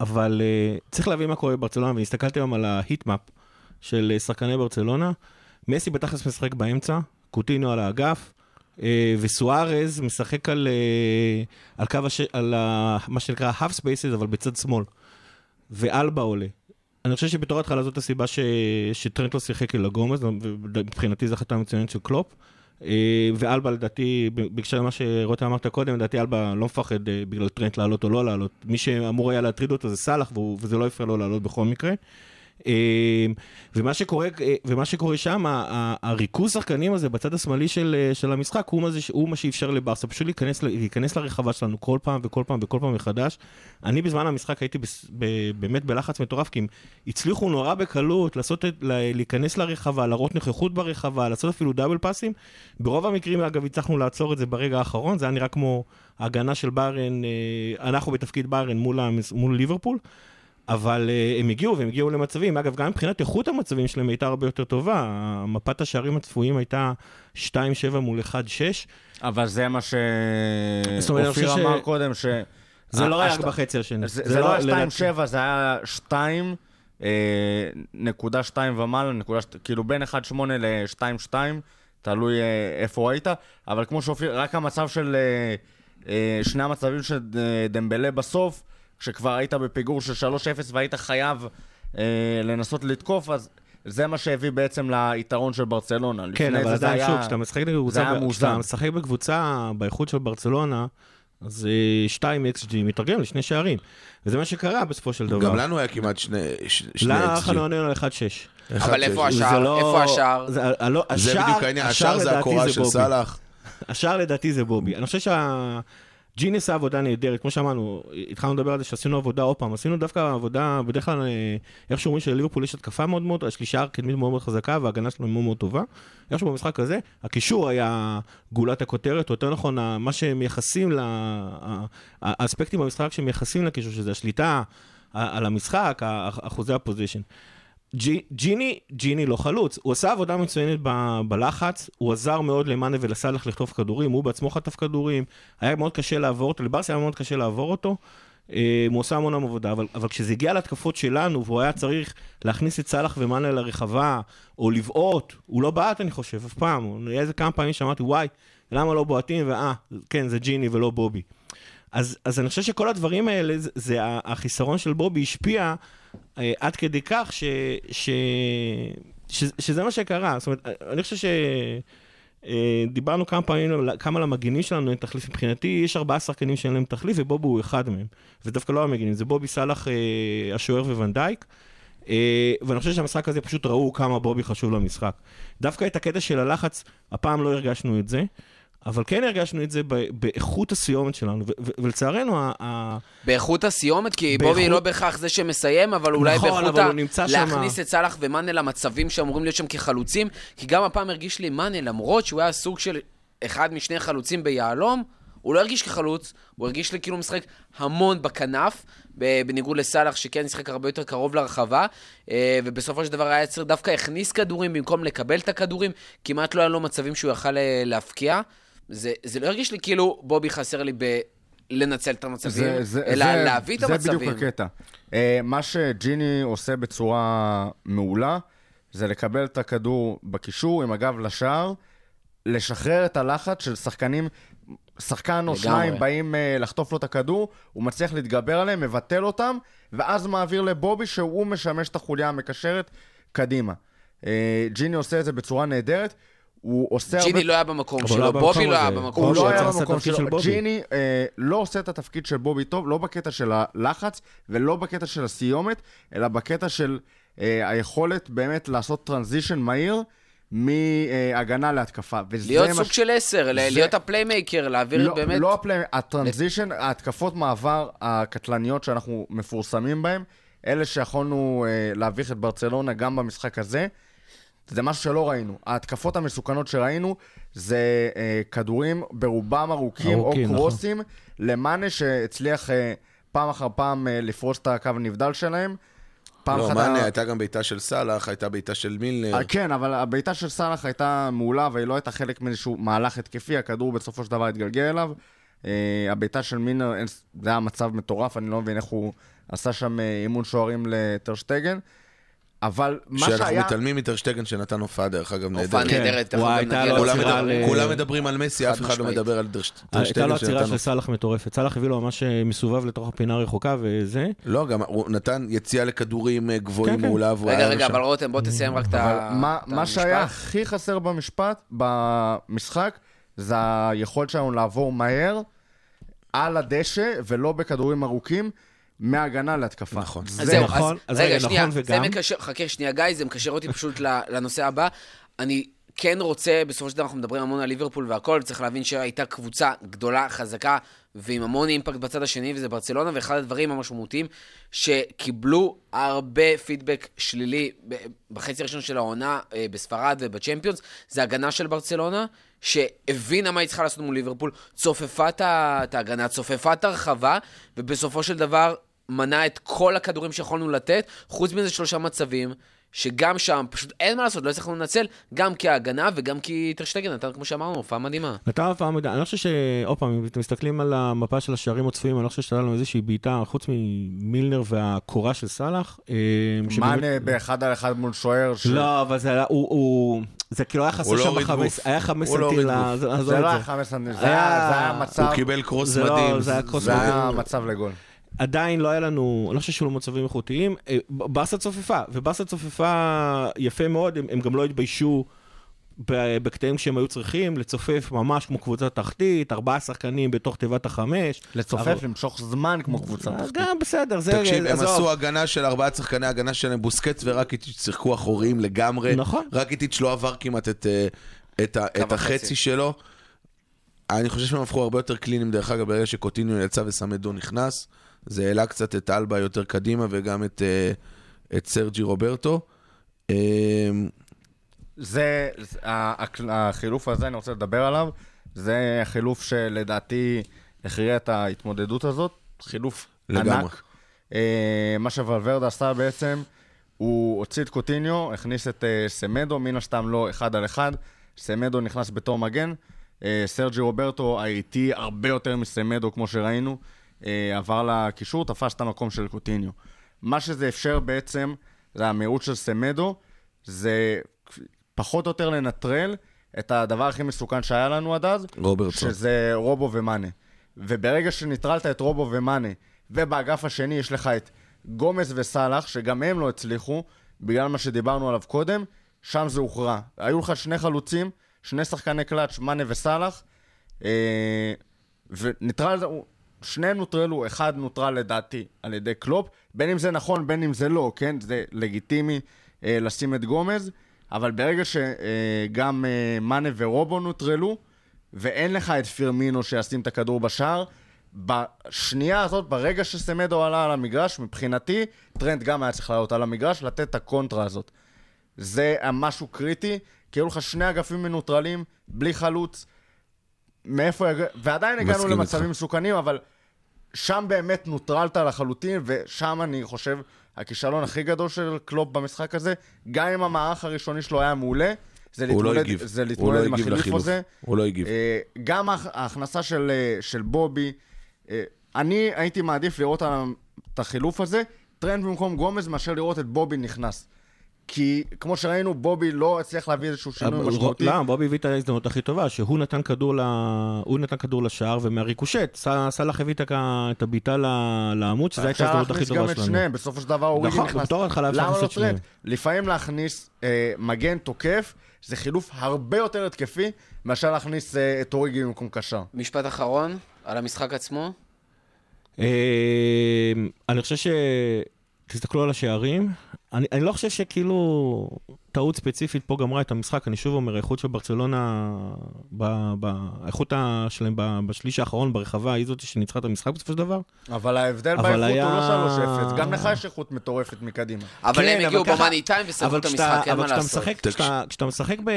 אבל אה, צריך להבין מה קורה בברצלונה, והסתכלתי היום על ההיטמאפ של שחקני ברצלונה. מסי בתכלס משחק באמצע, קוטינו על האגף, וסוארז משחק על, אה, על קו, הש... על ה... מה שנקרא half spaces, אבל בצד שמאל. ואלבה עולה. אני חושב שבתור התחלה זאת הסיבה ש... שטרנט לא שיחק אל הגומז, ומבחינתי זו החלטה מצוינת של קלופ. אה, ואלבה לדעתי, בהקשר למה שרותם אמרת קודם, לדעתי אלבה לא מפחד אה, בגלל טרנט לעלות או לא לעלות. מי שאמור היה להטריד אותו זה סאלח, וזה לא הפריע לו לעלות בכל מקרה. שקורה, אה, ומה שקורה שם, הריכוז שחקנים הזה בצד השמאלי של, אה, של המשחק, הוא מה, זה, הוא מה שאפשר לברסה פשוט להיכנס, להיכנס לרחבה שלנו כל פעם וכל פעם וכל פעם מחדש. אני בזמן המשחק הייתי בס, ב, באמת בלחץ מטורף, כי הם הצליחו נורא בקלות לעשות, להיכנס לרחבה, להראות נוכחות ברחבה, לעשות אפילו דאבל פאסים. ברוב המקרים, אגב, הצלחנו לעצור את זה ברגע האחרון, זה היה נראה כמו ההגנה של ביירן, אה, אנחנו בתפקיד ביירן מול, מול ליברפול. אבל uh, הם הגיעו, והם הגיעו למצבים. אגב, גם מבחינת איכות המצבים שלהם הייתה הרבה יותר טובה. מפת השערים הצפויים הייתה 2-7 מול 1-6. אבל זה מה שאופיר חושב ש- אמר קודם, ש... זה לא היה רק בחצי השני. זה זה לא היה לדעתי- 2.7, זה היה 2, אה, נקודה 2 ומעלה, נקודה, כאילו בין 1.8 ל-2.2, תלוי אה, איפה היית, אבל כמו שאופיר, רק המצב של שני המצבים של דמבלה בסוף, כשכבר היית בפיגור של 3-0 והיית חייב אה, לנסות לתקוף, אז זה מה שהביא בעצם ליתרון של ברצלונה. כן, אבל עדיין, היה- שוב, כשאתה משחק בקבוצה. כשאתה משחק בקבוצה באיכות של ברצלונה, אז 2 XG מתרגם לשני שערים. וזה מה שקרה בסופו של דבר. גם לנו היה כמעט שני, ש- שני לנו XG. עלינו על 1-6. אחד אבל. איפה זה השער? לא- איפה השער? זה, לא, זה השער- בדיוק העניין, השער זה הקורה של. סאלח. השער לדעתי זה בובי. אני חושב שהג'יני עשה עבודה נהדרת, כמו שאמרנו, התחלנו לדבר על זה שעשינו עבודה עוד פעם, עשינו דווקא עבודה, בדרך כלל, אה, איך שאומרים שלליברפול יש התקפה מאוד מאוד, יש לי שער קדמית מאוד מאוד חזקה וההגנה שלנו מאוד מאוד טובה. איכשהו במשחק הזה, הקישור היה גולת הכותרת, או יותר נכון, מה שמייחסים, ל- ה- האספקטים במשחק שמייחסים לקישור, שזה השליטה על המשחק, אחוזי הפוזיישן. ג'י- ג'יני, ג'יני לא חלוץ, הוא עשה עבודה מצוינת ב- בלחץ, הוא עזר מאוד למאנה ולסאלח לחטוף כדורים, הוא בעצמו חטף כדורים, היה מאוד קשה לעבור אותו, לברסי היה מאוד קשה לעבור אותו, אה, הוא עושה המון עבודה, אבל, אבל כשזה הגיע להתקפות שלנו, והוא היה צריך להכניס את סאלח ומאנה לרחבה, או לבעוט, הוא לא בעט אני חושב, אף פעם, איזה כמה פעמים שאמרתי, וואי, למה לא בועטים, ואה, כן, זה ג'יני ולא בובי. אז, אז אני חושב שכל הדברים האלה, זה, זה החיסרון של בובי השפיע עד כדי כך ש, ש, ש, שזה מה שקרה. זאת אומרת, אני חושב ש... אה, כמה פעמים, כמה למגינים שלנו אין תחליף. מבחינתי, יש ארבעה שחקנים שאין להם תחליף, ובובי הוא אחד מהם. זה דווקא לא המגינים, זה בובי סאלח, אה, השוער וונדייק. אה, ואני חושב שהמשחק הזה פשוט ראו כמה בובי חשוב למשחק. דווקא את הקטע של הלחץ, הפעם לא הרגשנו את זה. אבל כן הרגשנו את זה באיכות הסיומת שלנו, ולצערנו, ה- באיכות הסיומת, כי באיכות- בובי לא בהכרח זה שמסיים, אבל אולי נכון, באיכות אבל ה... נמצא. להכניס את סאלח ומאנה למצבים שאמורים להיות שם כחלוצים, כי גם הפעם הרגיש לי מאנה, למרות שהוא היה סוג של אחד משני חלוצים ביהלום, הוא לא הרגיש כחלוץ, הוא הרגיש לי כאילו משחק המון בכנף, בניגוד לסאלח שכן משחק הרבה יותר קרוב לרחבה, אה, ובסופו של דבר היה יצר דווקא הכניס כדורים במקום לקבל את הכדורים, כמעט לא היה לו מצבים שהוא יכל אה, להפקיע. זה, זה לא הרגיש לי כאילו בובי חסר לי ב... לנצל את המצבים, אלא זה- להביא את זה המצבים. בדיוק הקטע. אה, מה שג'יני עושה בצורה מעולה, זה לקבל את הכדור בקישור עם הגב לשער, לשחרר את הלחץ של שחקנים, שחקן או. שניים באים אה, לחטוף לו את הכדור, הוא מצליח להתגבר עליהם, מבטל אותם, ואז מעביר לבובי שהוא משמש את החוליה המקשרת קדימה. אה, ג'יני עושה את זה בצורה נהדרת. הוא עושה הרבה... ג'יני לא היה במקום הוא שלו, לא בובי לא היה. במקום הוא שלו. לא צריך היה במקום שלו. ג'יני אה, לא עושה את התפקיד של בובי טוב, לא בקטע של הלחץ ולא בקטע של הסיומת, אלא בקטע של אה, היכולת באמת לעשות transition מהיר מהגנה להתקפה. להיות סוג ש- של עשר, זה- להיות ה playmaker, להעביר לא, באמת... לא ה play... ה transition, ההתקפות מעבר הקטלניות שאנחנו מפורסמים בהן, אלה שיכולנו אה, להביך את ברצלונה גם במשחק הזה, זה משהו שלא ראינו. ההתקפות המסוכנות שראינו זה אה, כדורים ברובם ארוכים, ארוכים, או נכון. קרוסים, למאנה שהצליח אה, פעם אחר פעם אה, לפרוס את הקו הנבדל שלהם. פעם לא, אחת מאנה, ה- הייתה גם בעיטה של סאלח, הייתה בעיטה של מילנר. אה, כן, אבל הבעיטה של סאלח הייתה מעולה, והיא לא הייתה חלק מאיזשהו מהלך התקפי, הכדור בסופו של דבר התגלגל אליו. אה, הבעיטה של אין- זה היה מצב מטורף, אני לא מבין איך הוא עשה שם אה, אימון שוערים לטרשטגן. אבל מה שאנחנו שהיה... מתעלמים מטרשטגן שנתן הופעה, דרך אגב, הופעה נהדרת. נהדרת, הייתה נגיע לו לזה. כולם מדברים על מסי, אף חד אחד לא. מדבר על הייתה לו טרשטגן עצירה שנתן של הופעה. סאלח מטורפת. סאלח הביא לו ממש אה, מסובב לתוך הפינה הרחוקה וזה. לא, גם הוא נתן יציאה לכדורים אה, גבוהים כן, כן. מעולה, והוא רגע, רגע. אבל רותם, בוא תסיים רק את ה- אבל מה, שהיה המשפט. הכי חסר במשפט, במשחק, זה היכולת שלנו לעבור מהר על הדשא, ולא בכדורים ארוכים, מהגנה להתקפה. נכון. זה זהו, נכון, אז אז רגע, רגע, שנייה, נכון זה וגם? מקשר, חכה שנייה, גיא, זה מקשר אותי פשוט לנושא הבא. אני כן רוצה, בסופו של דבר אנחנו מדברים המון על ליברפול והכל, צריך להבין שהייתה קבוצה גדולה, חזקה, ועם המון אימפקט בצד השני, וזה ברצלונה, ואחד הדברים המשמעותיים, שקיבלו הרבה פידבק שלילי בחצי הראשון של העונה אה, בספרד ובצ'מפיונס, זה הגנה של ברצלונה, שהבינה מה היא צריכה לעשות מול ליברפול, צופפה את ההגנה, צופפה את הרחבה, ובסופו של דבר מנע את כל הכדורים שיכולנו לתת, חוץ מזה שלושה מצבים, שגם שם פשוט אין מה לעשות, לא הצלחנו לנצל, גם כהגנה וגם כי טרשטגן נתן, כמו שאמרנו, הופעה מדהימה. נתן הופעה מדהים. אני לא חושב ש... עוד פעם, אם אתם מסתכלים על המפה של השערים הצפויים, אני לא חושב שהייתה לנו איזושהי בעיטה, חוץ ממילנר והקורה של סאלח. אה, מאנה באחד על אחד מול שוער, ש- לא, אבל זה היה, הוא, הוא, זה כאילו היה חסר לא שם חמש, גוף. היה חמש לא סנטים, הוריד ל- גוף. זה- את לא היה זה. 15, זה היה- מצב, הוא קיבל קרוס לא- מדהים. זה היה. מצב לגול. עדיין לא היה לנו, אני לא חושב שהיו לו מצבים איכותיים. אה, ברסה צופפה, וברסה צופפה יפה מאוד, הם, הם גם לא התביישו בקטעים שהם היו צריכים, לצופף ממש כמו קבוצה תחתית, ארבעה שחקנים בתוך תיבת החמש. לצופף, אבל- למשוך זמן כמו קבוצה אה, תחתית. גם בסדר, זה... תקשיב, הם. עשו הגנה של ארבעת שחקני הגנה שלהם, בוסקץ ורקיטיץ' שיחקו אחוריים לגמרי. נכון. רקיטיץ' לא עבר כמעט את, אה, את, את. החצי שלו. אני חושב שהם הפכו הרבה יותר קליניים, דרך אגב, ברגע שקוטיניו יצא וסמדו נכנס. זה העלה קצת את אלבה יותר קדימה וגם את, אה, את סרג'י רוברטו. אה, זה, החילוף הזה, אני רוצה לדבר עליו, זה החילוף שלדעתי הכריע את ההתמודדות הזאת, חילוף לגמרי. ענק. אה, מה שוולברדה עשה בעצם, הוא הוציא את קוטיניו, הכניס את סמדו, מן הסתם לא אחד על אחד, סמדו נכנס בתור מגן, סרג'י רוברטו האיטי הרבה יותר מסמדו, כמו שראינו, עבר לקישור, תפס את המקום של קוטיניו. מה שזה אפשר בעצם, זה המהירות של סמדו, זה פחות או יותר לנטרל את הדבר הכי מסוכן שהיה לנו עד אז, רוברטסון. שזה רובו ומאנה. וברגע שניטרלת את רובו ומאנה, ובאגף השני יש לך את גומז וסאלח, שגם הם לא הצליחו, בגלל מה שדיברנו עליו קודם, שם זה הוכרע. היו לך שני חלוצים, שני שחקני קלאץ', מאנה וסאלח, אה, וניטרל, שניהם נוטרלו, אחד נוטרל לדעתי על ידי קלופ, בין אם זה נכון, בין אם זה לא, כן? זה לגיטימי אה, לשים את גומז, אבל ברגע שגם אה, מאנה ורובו נוטרלו, ואין לך את פירמינו שישים את הכדור בשער, בשנייה הזאת, ברגע שסמדו עלה על המגרש, מבחינתי, טרנט גם היה צריך לעלות על המגרש, לתת את הקונטרה הזאת. זה משהו קריטי, כי היו לך שני אגפים מנוטרלים, בלי חלוץ, מאיפה. ועדיין הגענו למצבים. מסוכנים, אבל שם באמת נוטרלת לחלוטין, ושם אני חושב הכישלון הכי גדול של קלופ במשחק הזה, גם אם המערך הראשוני שלו היה מעולה, זה לא להתמודד, הגיב. זה להתמודד לא עם החילוף. הזה. הוא לא הגיב. אה, גם ההכ- ההכנסה של, אה, של בובי, אה, אני הייתי מעדיף לראות את החילוף הזה, טרנט במקום גומז, מאשר לראות את בובי נכנס. כי כמו שראינו, בובי לא הצליח להביא איזשהו שינוי משמעותי. למה? בובי הביא את ההזדמנות הכי טובה, שהוא נתן כדור, ל... הוא נתן כדור לשער, ומהריקושט, סאלח הביא את הבעיטה לעמוד, שזו הייתה אפשר ההזדמנות הכי להכניס טובה גם את שלנו. שניהם, בסופו של דבר אוריגי נכון, נכנס. בתור התחלה אפשר להכניס לא את שניהם. לפעמים להכניס אה, מגן תוקף, זה חילוף הרבה יותר התקפי, מאשר להכניס אה, את אוריגי במקום קשר. משפט אחרון על המשחק עצמו. אה, אני חושב ש... תסתכלו על השערים. אני, אני לא חושב שכאילו טעות ספציפית פה גמרה את המשחק. אני שוב אומר, האיכות של ברצלונה, ב, ב, האיכות שלהם ב, בשליש האחרון ברחבה היא זאת שניצחה את המשחק בסופו של דבר. אבל ההבדל אבל באיכות היה- הוא לא 3-0, גם לך יש איכות מטורפת מקדימה. אבל כן, הם אבל הגיעו במאני טיים וסגרו אבל את המשחק, אין אבל מה לעשות. משחק, כשאתה, כשאתה משחק ב...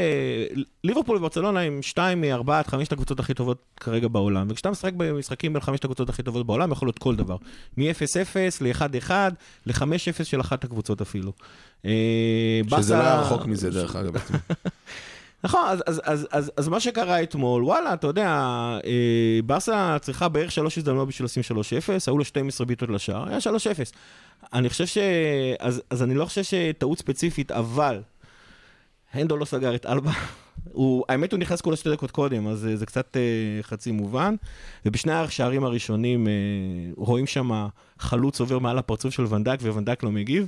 ליברפול וברצלונה הם שתיים מארבעת, חמשת הקבוצות הכי טובות כרגע בעולם. וכשאתה משחק במשחקים בין חמשת הקבוצות הכי טובות בעולם, יכול להיות כל דבר. מ-0-0 ל-1-1 ל-5-0 של אחת הקבוצות אפילו. אה, שזה לא היה רחוק מזה, דרך אגב. נכון, אז, אז, אז, אז, אז מה שקרה אתמול, וואלה, אתה יודע, אה, באסה צריכה בערך שלוש הזדמנויות בשביל לשים 3-0, היו לו 12 בעיטות לשער, היה 3-0. אני חושב ש... אז, אז אני לא חושב שטעות ספציפית, אבל הנדו לא סגר את אלבה. הוא, האמת, הוא נכנס כולה שתי דקות קודם, אז אה, זה קצת אה, חצי מובן. ובשני השערים הראשונים אה, רואים שם חלוץ עובר מעל הפרצוף של ונדק, וונדק לא מגיב.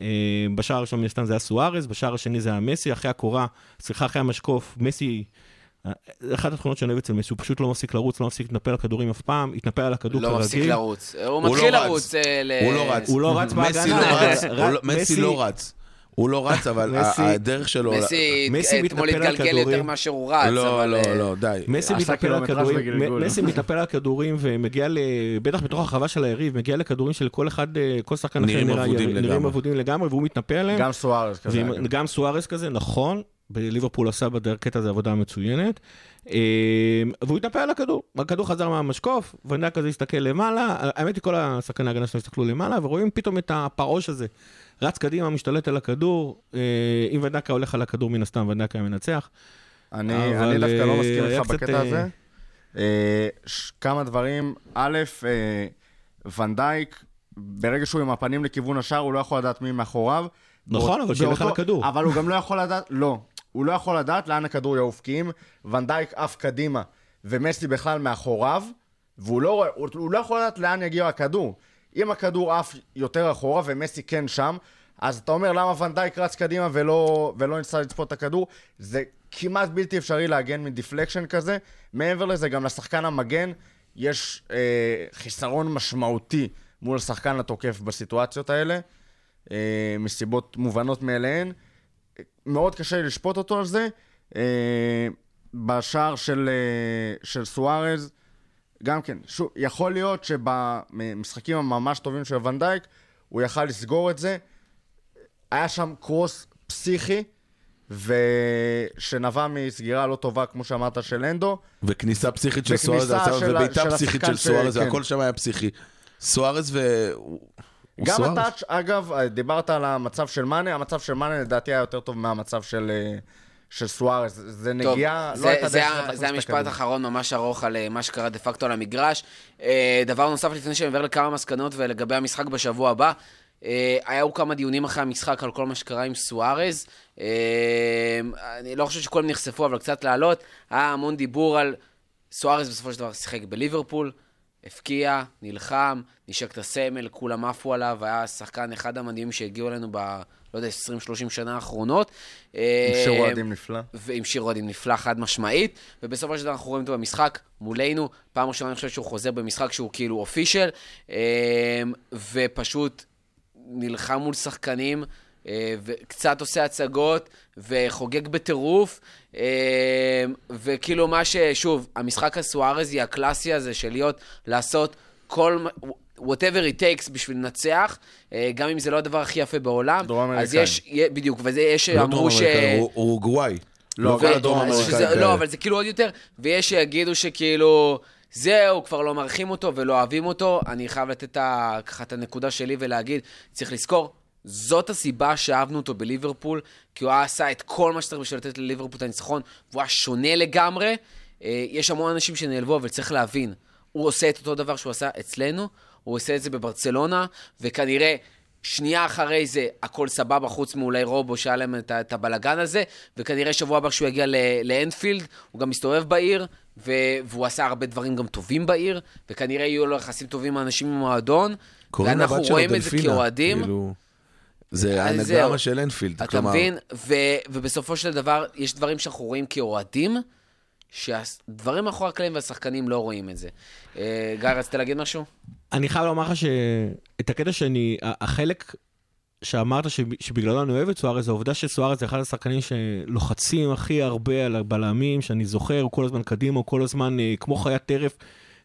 אה, בשער הראשון מן הסתם זה היה סוארז, בשער השני זה היה מסי, אחרי הקורה, סליחה, אחרי המשקוף, מסי, אה, אחת התכונות שאני אוהב אצל מסי, הוא פשוט לא מפסיק לרוץ, לא מפסיק להתנפל על כדורים אף פעם, התנפל על הכדור לא כרגיל. מפסיק לרוץ. הוא לא מתחיל. לרוץ. אה, הוא לא רץ. הוא לא רץ בהגנה, לא לא- מסי- לא רץ. הוא לא רץ, אבל הדרך שלו... מסי אתמול התגלגל. יותר מאשר הוא רץ, לא, אבל... לא, אה, לא, די. מסי מתנפל על קילומטראז' כדורים, בגלגול. מסי מתנפל על כדורים ומגיע, ל- בטח בתוך הרחבה של היריב, מגיע לכדורים של כל אחד, אה, כל שחקן אחר נראים נראה אבודים נראים לגמרי. אבודים לגמרי, והוא מתנפל עליהם. גם סוארז כזה. גם סוארס כזה, נכון, בליברפול עשה בקטע הזה עבודה מצוינת. אה, והוא התנפל על הכדור, הכדור חזר מהמשקוף, ונדק כזה הסתכל למעלה, האמת היא כל השחקני ההגנה שלנו הסתכלו למעלה, ורואים פתאום את הפרעוש הזה. רץ קדימה, משתלט על הכדור, אה, אם ונדקה הולך על הכדור מן הסתם, ונדקה היה מנצח. אני, אני דווקא לא אה, מסכים היה איתך קצת, בקטע אה, הזה. אה, ש- כמה דברים. א', אה, ונדייק, ברגע שהוא עם הפנים לכיוון השער, הוא לא יכול לדעת מי מאחוריו. נכון, באות- אבל שילך על הכדור. אבל הוא גם לא יכול לדעת, לא. הוא לא יכול לדעת לאן הכדור יעוף, כי אם ונדייק עף קדימה ומסי בכלל מאחוריו, והוא לא, הוא, הוא לא יכול לדעת לאן יגיע הכדור. אם הכדור עף יותר אחורה ומסי כן שם, אז אתה אומר למה ונדייק רץ קדימה ולא, ולא ניסה לצפות את הכדור? זה כמעט בלתי אפשרי להגן מדיפלקשן כזה. מעבר לזה, גם לשחקן המגן יש אה, חיסרון משמעותי מול השחקן התוקף בסיטואציות האלה, אה, מסיבות מובנות מאליהן. מאוד קשה לי לשפוט אותו על זה. אה, בשער של, אה, של סוארז, גם כן, שוב, יכול להיות שבמשחקים הממש טובים של ונדייק, הוא יכל לסגור את זה. היה שם קרוס פסיכי, ושנבע מסגירה לא טובה, כמו שאמרת, של אנדו. וכניסה פסיכית של סוארז, ובעיטה פסיכית של סוארז, כן. הכל שם היה פסיכי. סוארז ו... גם סוארז? הטאץ', אגב, דיברת על המצב של מאנה, המצב של מאנה לדעתי היה יותר טוב מהמצב של, אה, של סוארז. זה נגיעה, לא הייתה דרך להכניס זה המשפט. האחרון ממש ארוך על אה, מה שקרה דה פקטו על המגרש. אה, דבר נוסף, לפני שאני עובר לכמה מסקנות ולגבי המשחק בשבוע הבא, אה, היו כמה דיונים אחרי המשחק על כל מה שקרה עם סוארז. אה, אני לא חושב שכולם נחשפו, אבל קצת להעלות. היה המון דיבור על סוארז בסופו של דבר שיחק בליברפול, הפקיע, נלחם, נשק את הסמל, כולם עפו עליו, היה שחקן אחד המדהימים שהגיעו אלינו ב... לא יודע, 20-30 שנה האחרונות. עם שיר אה, אוהדים נפלא. ועם שיר אוהדים נפלא חד משמעית, ובסופו של דבר אנחנו רואים אותו במשחק מולנו, פעם ראשונה אני חושב שהוא חוזר במשחק שהוא כאילו אופישל, ופשוט נלחם מול שחקנים, אה, וקצת עושה הצגות, וחוגג בטירוף, אה, וכאילו מה ש... שוב, המשחק הסוארזי הקלאסי הזה של להיות, לעשות כל... whatever it takes בשביל לנצח, אה, גם אם זה לא הדבר הכי יפה בעולם, דרום אז אמריקאי. יש, בדיוק, וזה יש לא דרום שאמרו ש... אמריקאי, הוא אורוגוואי. לא, גם הדרום דרום כאלה. לא, אבל זה כאילו עוד יותר, ויש שיגידו שכאילו, זהו, כבר לא מארחים אותו ולא אוהבים אותו. אני חייב לתת ככה את הנקודה שלי ולהגיד, צריך לזכור, זאת הסיבה שאהבנו אותו בליברפול, כי הוא עשה את כל מה שצריך בשביל לתת לליברפול את הניצחון, והוא היה שונה לגמרי. אה, יש המון אנשים שנעלבו, אבל צריך להבין, הוא עושה את אותו דבר שהוא עשה אצלנו, הוא עושה את זה בברצלונה, וכנראה... שנייה אחרי זה, הכל סבבה, חוץ מאולי רובו שהיה להם את, את הבלגן הזה, וכנראה שבוע הבא כשהוא יגיע לאנפילד, הוא גם מסתובב בעיר, ו- והוא עשה הרבה דברים גם טובים בעיר, וכנראה יהיו לו יחסים טובים עם האנשים במועדון, ואנחנו רואים את זה כאוהדים. כאילו, זה האנגרמה. של אנפילד. אתה כלומר, מבין? ו- ובסופו של דבר, יש דברים שאנחנו רואים כאוהדים, שהדברים מאחורי הקלעים והשחקנים לא רואים את זה. אה, גיא, רצית להגיד משהו? אני חייב לומר לך שאת הקטע שאני, החלק שאמרת שב- שבגללו אני אוהב את סוארז, זה העובדה שסוארז זה אחד השחקנים שלוחצים הכי הרבה על הבלמים, שאני זוכר, הוא כל הזמן קדימה, הוא כל הזמן אה, כמו חיית טרף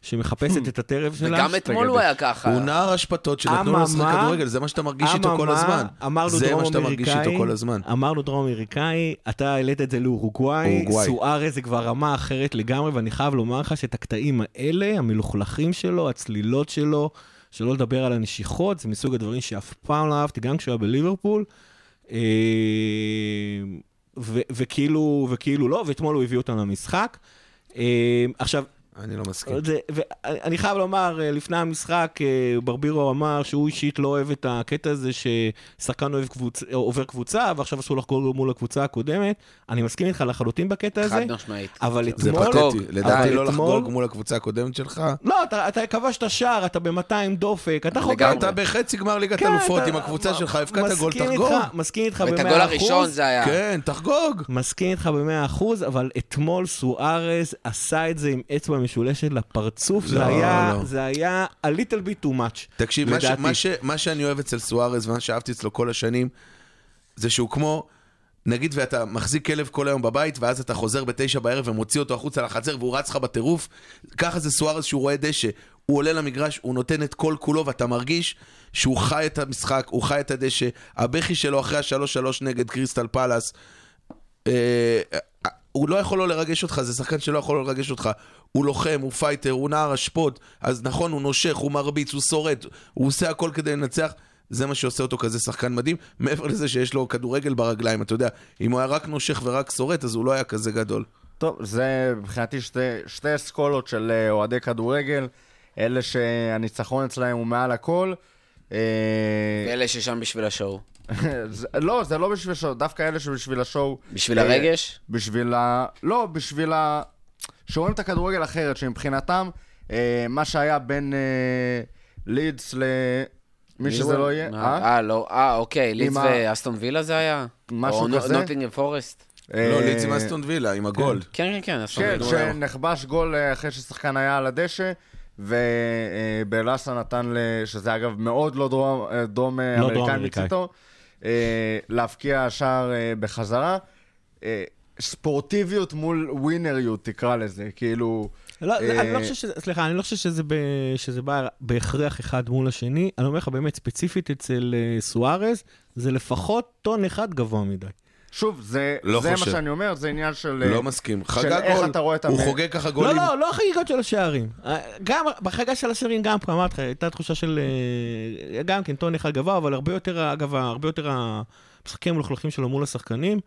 שמחפשת את הטרף שלה. וגם אתמול הוא היה ככה. הוא נער אשפתות שנתנו לו לשחק כדורגל, זה מה שאתה מרגיש איתו כל הזמן. אמרנו זה מה שאתה מרגיש איתו כל הזמן. אמרנו דרום אמריקאי, אתה העלית את זה לאורוגוואי, אורוגוואי. סוארז זה כבר רמה אחרת לגמרי, ואני חייב לומר לך שאת הקטעים האלה, המלוכלכים שלו, הצלילות שלו, שלא לדבר על הנשיכות, זה מסוג הדברים שאף פעם לא אהבתי, גם כשהוא היה בליברפול. אה, ו- וכאילו, וכאילו לא, ואתמול הוא הביא אותנו למשחק. אה, עכשיו, אני לא מסכים. זה, ואני חייב לומר, אה, לפני המשחק, אה, ברבירו אמר שהוא אישית לא אוהב את הקטע הזה ששחקן קבוצ... עובר קבוצה, ועכשיו אסור לחגוג מול הקבוצה הקודמת. אני מסכים איתך לחלוטין בקטע הזה, חד משמעית. אבל זה אתמול... פתטי. לדעתי לא אתמול- לחגוג מול הקבוצה הקודמת שלך. לא, אתה, אתה כבשת שער, אתה ב-200 דופק, אתה חוגג. לגמרי. אתה בחצי גמר ליגת כן, אלופות אתה- עם הקבוצה שלך, הבקעת גול, מסכים תחגוג. מסכים איתך ב-100%. ואת הגול הראשון זה היה. כן, תחגוג. מסכים איתך ב-100%, אבל אתמול סוארז עשה את זה עם אצבע משולשת לפרצוף, זה לא, היה, לא. זה היה a little bit too much. תקשיב, מה, ש. מה, ש, מה שאני אוהב אצל סוארז ומה שאהבתי אצלו כל השנים, זה שהוא כמו, נגיד ואתה מחזיק כלב כל היום בבית, ואז אתה חוזר בתשע בערב ומוציא אותו החוצה לחצר והוא רץ לך בטירוף, ככה זה סוארז שהוא רואה דשא. הוא עולה למגרש, הוא נותן את כל כולו, ואתה מרגיש שהוא חי את המשחק, הוא חי את הדשא. הבכי שלו אחרי השלוש שלוש נגד קריסטל פאלאס, אה, הוא לא יכול לא לרגש אותך, זה שחקן שלא יכול לא לרגש אותך. הוא לוחם, הוא פייטר, הוא נער אשפתות, אז נכון, הוא נושך, הוא מרביץ, הוא שורט, הוא עושה הכל כדי לנצח. זה מה שעושה אותו כזה שחקן מדהים, מעבר לזה שיש לו כדורגל ברגליים, אתה יודע, אם הוא היה רק נושך ורק שורט, אז הוא לא היה כזה גדול. טוב, זה מבחינתי שתי, שתי אסכולות של אה, אוהדי כדורגל, אלה שהניצחון אצלהם הוא מעל הכל. אה, ואלה ששם בשביל השואו. לא, זה לא בשביל השואו, דווקא אלה שבשביל השואו. בשביל אה, הרגש? בשביל ה... לא, בשביל ה... שרואים את הכדורגל אחרת, שמבחינתם, אה, מה שהיה בין אה, לידס ל... מי שזה לא יהיה. אה, אה, לא, אה, אוקיי, לידס ואסטון וילה זה היה? משהו או כזה? נוטינגרם פורסט? לא, אה, לידס עם אסטון וילה, עם הגול. כן, כן, כן, אסון כן, גדול. שנכבש גול אה, אחרי ששחקן היה על הדשא, ובלאסה נתן, שזה אגב מאוד לא דרום, דרום לא אמריקאי. מצידו, להבקיע שער בחזרה. אה, ספורטיביות מול ווינריות, תקרא לזה, כאילו... לא, אה, אני לא חושב שזה, סליחה, אני לא חושב שזה, ב, שזה בא בהכרח אחד מול השני. אני אומר לך באמת, ספציפית אצל אה, סוארז, זה לפחות טון אחד גבוה מדי. שוב, זה, לא זה מה. שאני אומר, זה עניין של... אה, לא מסכים. של חגג איך גול, אתה רואה את הוא המ- חוגג ככה לא, גולים. לא, לא החגיגות של השערים. אה, גם בחגיגה של השערים, גם פה אמרתי לך, הייתה תחושה של... אה, גם כן, טון אחד גבוה, אבל הרבה יותר, אגב, הרבה יותר המשחקים המלוכלכים שלו מול השחקנים.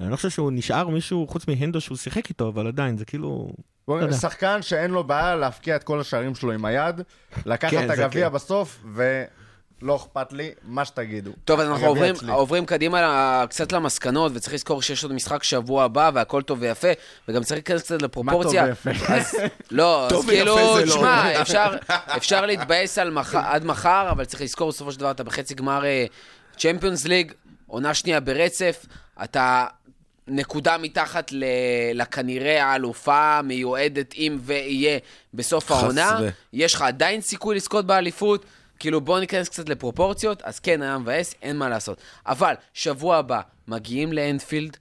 אני לא חושב שהוא נשאר מישהו, חוץ מהנדו שהוא שיחק איתו, אבל עדיין, זה כאילו... שחקן שאין לו בעיה להבקיע את כל השערים שלו עם היד, לקחת כן, את הגביע כן. בסוף, ולא אכפת לי, מה שתגידו. טוב, אז אנחנו עוברים, אצלי. עוברים קדימה קצת למסקנות, וצריך לזכור שיש עוד משחק שבוע הבא, והכל טוב ויפה, וגם צריך להיכנס קצת לפרופורציה. מה טוב ויפה? אז, לא, טוב אז כאילו, לא. תשמע, אפשר, אפשר להתבאס מח... עד מחר, אבל צריך לזכור בסופו של דבר, אתה בחצי גמר צ'מפיונס ליג, עונה שנייה ברצף, אתה נקודה מתחת ל... לכנראה האלופה מיועדת אם ויהיה בסוף חס העונה. יש לך עדיין סיכוי לזכות באליפות, כאילו בוא ניכנס קצת לפרופורציות, אז כן, היה מבאס, אין מה לעשות. אבל, שבוע הבא, מגיעים לאנפילד,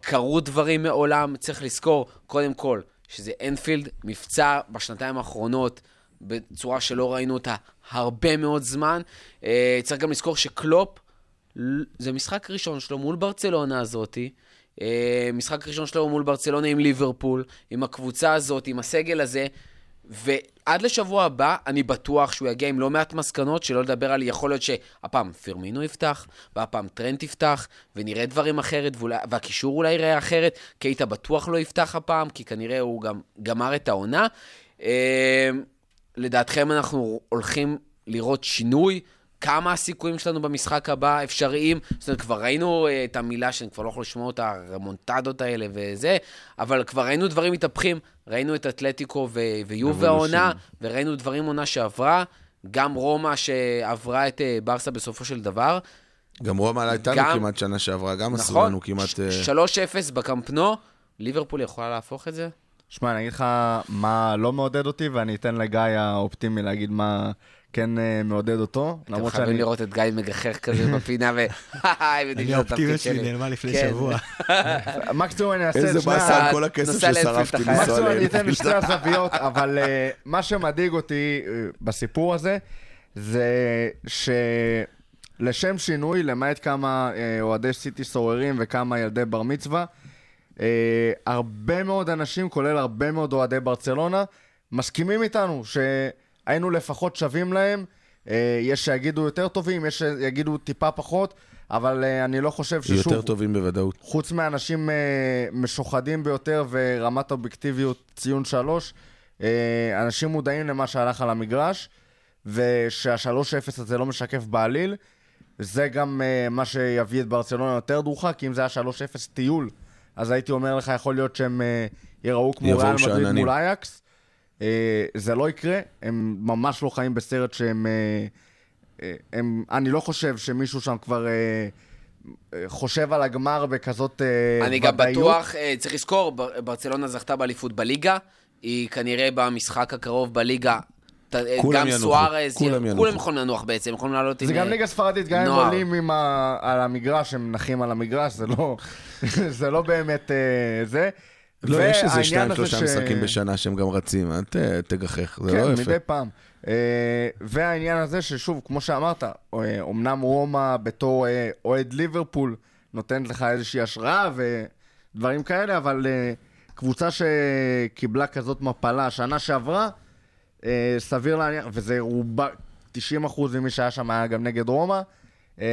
קרו דברים מעולם, צריך לזכור, קודם כל, שזה אנפילד, מבצע בשנתיים האחרונות, בצורה שלא ראינו אותה הרבה מאוד זמן. אה, צריך גם לזכור שקלופ, זה משחק ראשון שלו מול ברצלונה הזאתי. אה, משחק ראשון שלו מול ברצלונה עם ליברפול, עם הקבוצה הזאת, עם הסגל הזה. ועד לשבוע הבא, אני בטוח שהוא יגיע עם לא מעט מסקנות, שלא לדבר על יכול להיות שהפעם פירמינו יפתח, והפעם טרנט יפתח, ונראה דברים אחרת, ואולי, והקישור אולי יראה אחרת. קייטה בטוח לא יפתח הפעם, כי כנראה הוא גם גמר את העונה. אה, לדעתכם אנחנו הולכים לראות שינוי? כמה הסיכויים שלנו במשחק הבא אפשריים? זאת אומרת, כבר ראינו אה, את המילה שאני כבר לא יכול לשמוע אותה, הרמונטדות האלה וזה, אבל כבר ראינו דברים מתהפכים. ראינו את אתלטיקו ו- ויובה העונה, וראינו דברים עונה שעברה. גם רומא שעברה את אה, ברסה בסופו של דבר. גם רומא הייתה גם- לנו כמעט שנה שעברה, גם עשו נכון? לנו כמעט... אה, 3-0 בקמפנו, ליברפול יכולה להפוך את זה? שמע, אני אגיד לך מה לא מעודד אותי, ואני אתן לגיא האופטימי להגיד מה כן אה, מעודד אותו. אתם למרות חייבים שאני... לראות את גיא מגחך כזה בפינה, ו... יודעים אני האופטימיות שלי. נעלמה לפני כן. שבוע. מקסימום אני אעשה איזה את שני באסה ה... על כל הכסף ששרפתי. לנסוע מקסימום אני אתן לאנפילד. את שתי הזוויות, אבל אה, מה שמדאיג אותי אה, בסיפור הזה, זה שלשם שינוי, למעט כמה אה, אוהדי סיטי סוררים וכמה ילדי בר מצווה, אה, הרבה מאוד אנשים, כולל הרבה מאוד אוהדי ברצלונה, מסכימים איתנו שהיינו לפחות שווים להם. אה, יש שיגידו יותר טובים, יש שיגידו טיפה פחות, אבל אה, אני לא חושב ששוב... יותר טובים בוודאות. חוץ מאנשים אה, משוחדים ביותר ורמת אובייקטיביות ציון שלוש, אנשים מודעים למה שהלך על המגרש, ושהשלוש-אפס הזה לא משקף בעליל. זה גם מה שיביא את ברצלונה יותר דרוכה, כי אם זה היה שלוש-אפס טיול, אז הייתי אומר לך, יכול להיות שהם יראו כמו ריאל מדריד. מול אייקס. אה, זה לא יקרה, הם ממש לא חיים בסרט שהם... אה, אה, הם, אני לא חושב שמישהו שם כבר... אה, אה, חושב על הגמר בכזאת אה, אני גם ודאיות. בטוח, אה, צריך לזכור, בר- ברצלונה זכתה באליפות בליגה, היא כנראה במשחק הקרוב בליגה, גם סוארז, כולם. יכולים לנוח בעצם, יכולים לעלות עם... זה גם ליגה ספרדית, גם אם נוער. עולים. על המגרש, הם נחים על המגרש, זה לא, זה לא באמת זה. לא, יש איזה שניים, שלושה ש- משחקים בשנה שהם גם רצים, אל ת- תגחך, זה כן, לא יפה. מדי פעם. אה, והעניין הזה ששוב, כמו שאמרת, אה, אומנם רומא בתור אה, אוהד ליברפול נותנת לך איזושהי השראה ודברים כאלה, אבל אה, קבוצה שקיבלה כזאת מפלה שנה שעברה, אה, סביר להניח, וזה רובה, 90% ממי שהיה שם היה גם נגד רומא, אה,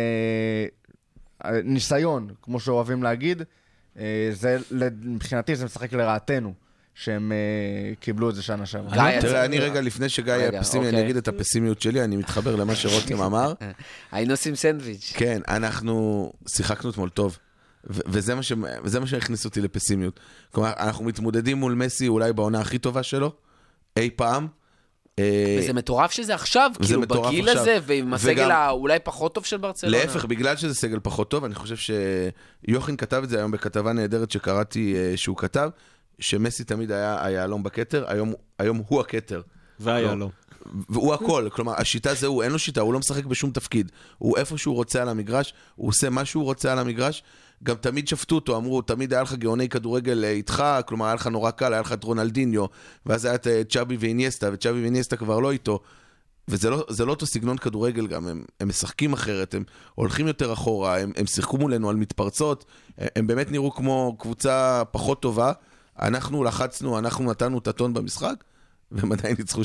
ניסיון, כמו שאוהבים להגיד, אה, זה, מבחינתי זה משחק לרעתנו, שהם אה, קיבלו את זה שנה שעברה. גיא, תראה, אני רגע, לפני שגיא יהיה פסימי, אני אוקיי. אגיד את הפסימיות שלי, אני מתחבר למה שרותם אמר. היינו עושים סנדוויץ'. כן, אנחנו שיחקנו אתמול טוב, ו- וזה מה, ש... וזה מה שהכניס אותי לפסימיות. כלומר, אנחנו מתמודדים מול מסי אולי בעונה הכי טובה שלו, אי פעם. אה, וזה מטורף שזה עכשיו, כאילו, בגיל עכשיו. הזה, ועם הסגל וגם- האולי פחות טוב של ברצלונה. להפך, בגלל שזה סגל פחות טוב, אני חושב שיוחין כתב את זה היום בכתבה נהדרת שקראתי אה, שהוא כתב, שמסי תמיד היה היהלום בכתר, היום, היום הוא הכתר. והיה לא. והוא הכל, כלומר, השיטה זה הוא, אין לו שיטה, הוא לא משחק בשום תפקיד. הוא איפה שהוא רוצה על המגרש, הוא עושה מה שהוא רוצה על המגרש. גם תמיד שפטו אותו, אמרו, תמיד היה לך גאוני כדורגל אה, איתך, כלומר, היה לך נורא קל, היה לך את רונלדיניו, ואז היה את אה, צ'אבי ואיניאסטה, וצ'אבי ואיניאסטה כבר לא איתו. וזה לא, לא אותו סגנון כדורגל גם, הם, הם משחקים אחרת, הם הולכים יותר אחורה, הם, הם שיחקו מולנו על מתפרצות, הם, הם באמת נראו כמו קבוצה פחות טובה. אנחנו לחצנו, אנחנו נתנו את הטון במשחק, והם עדיין ניצחו 3-0.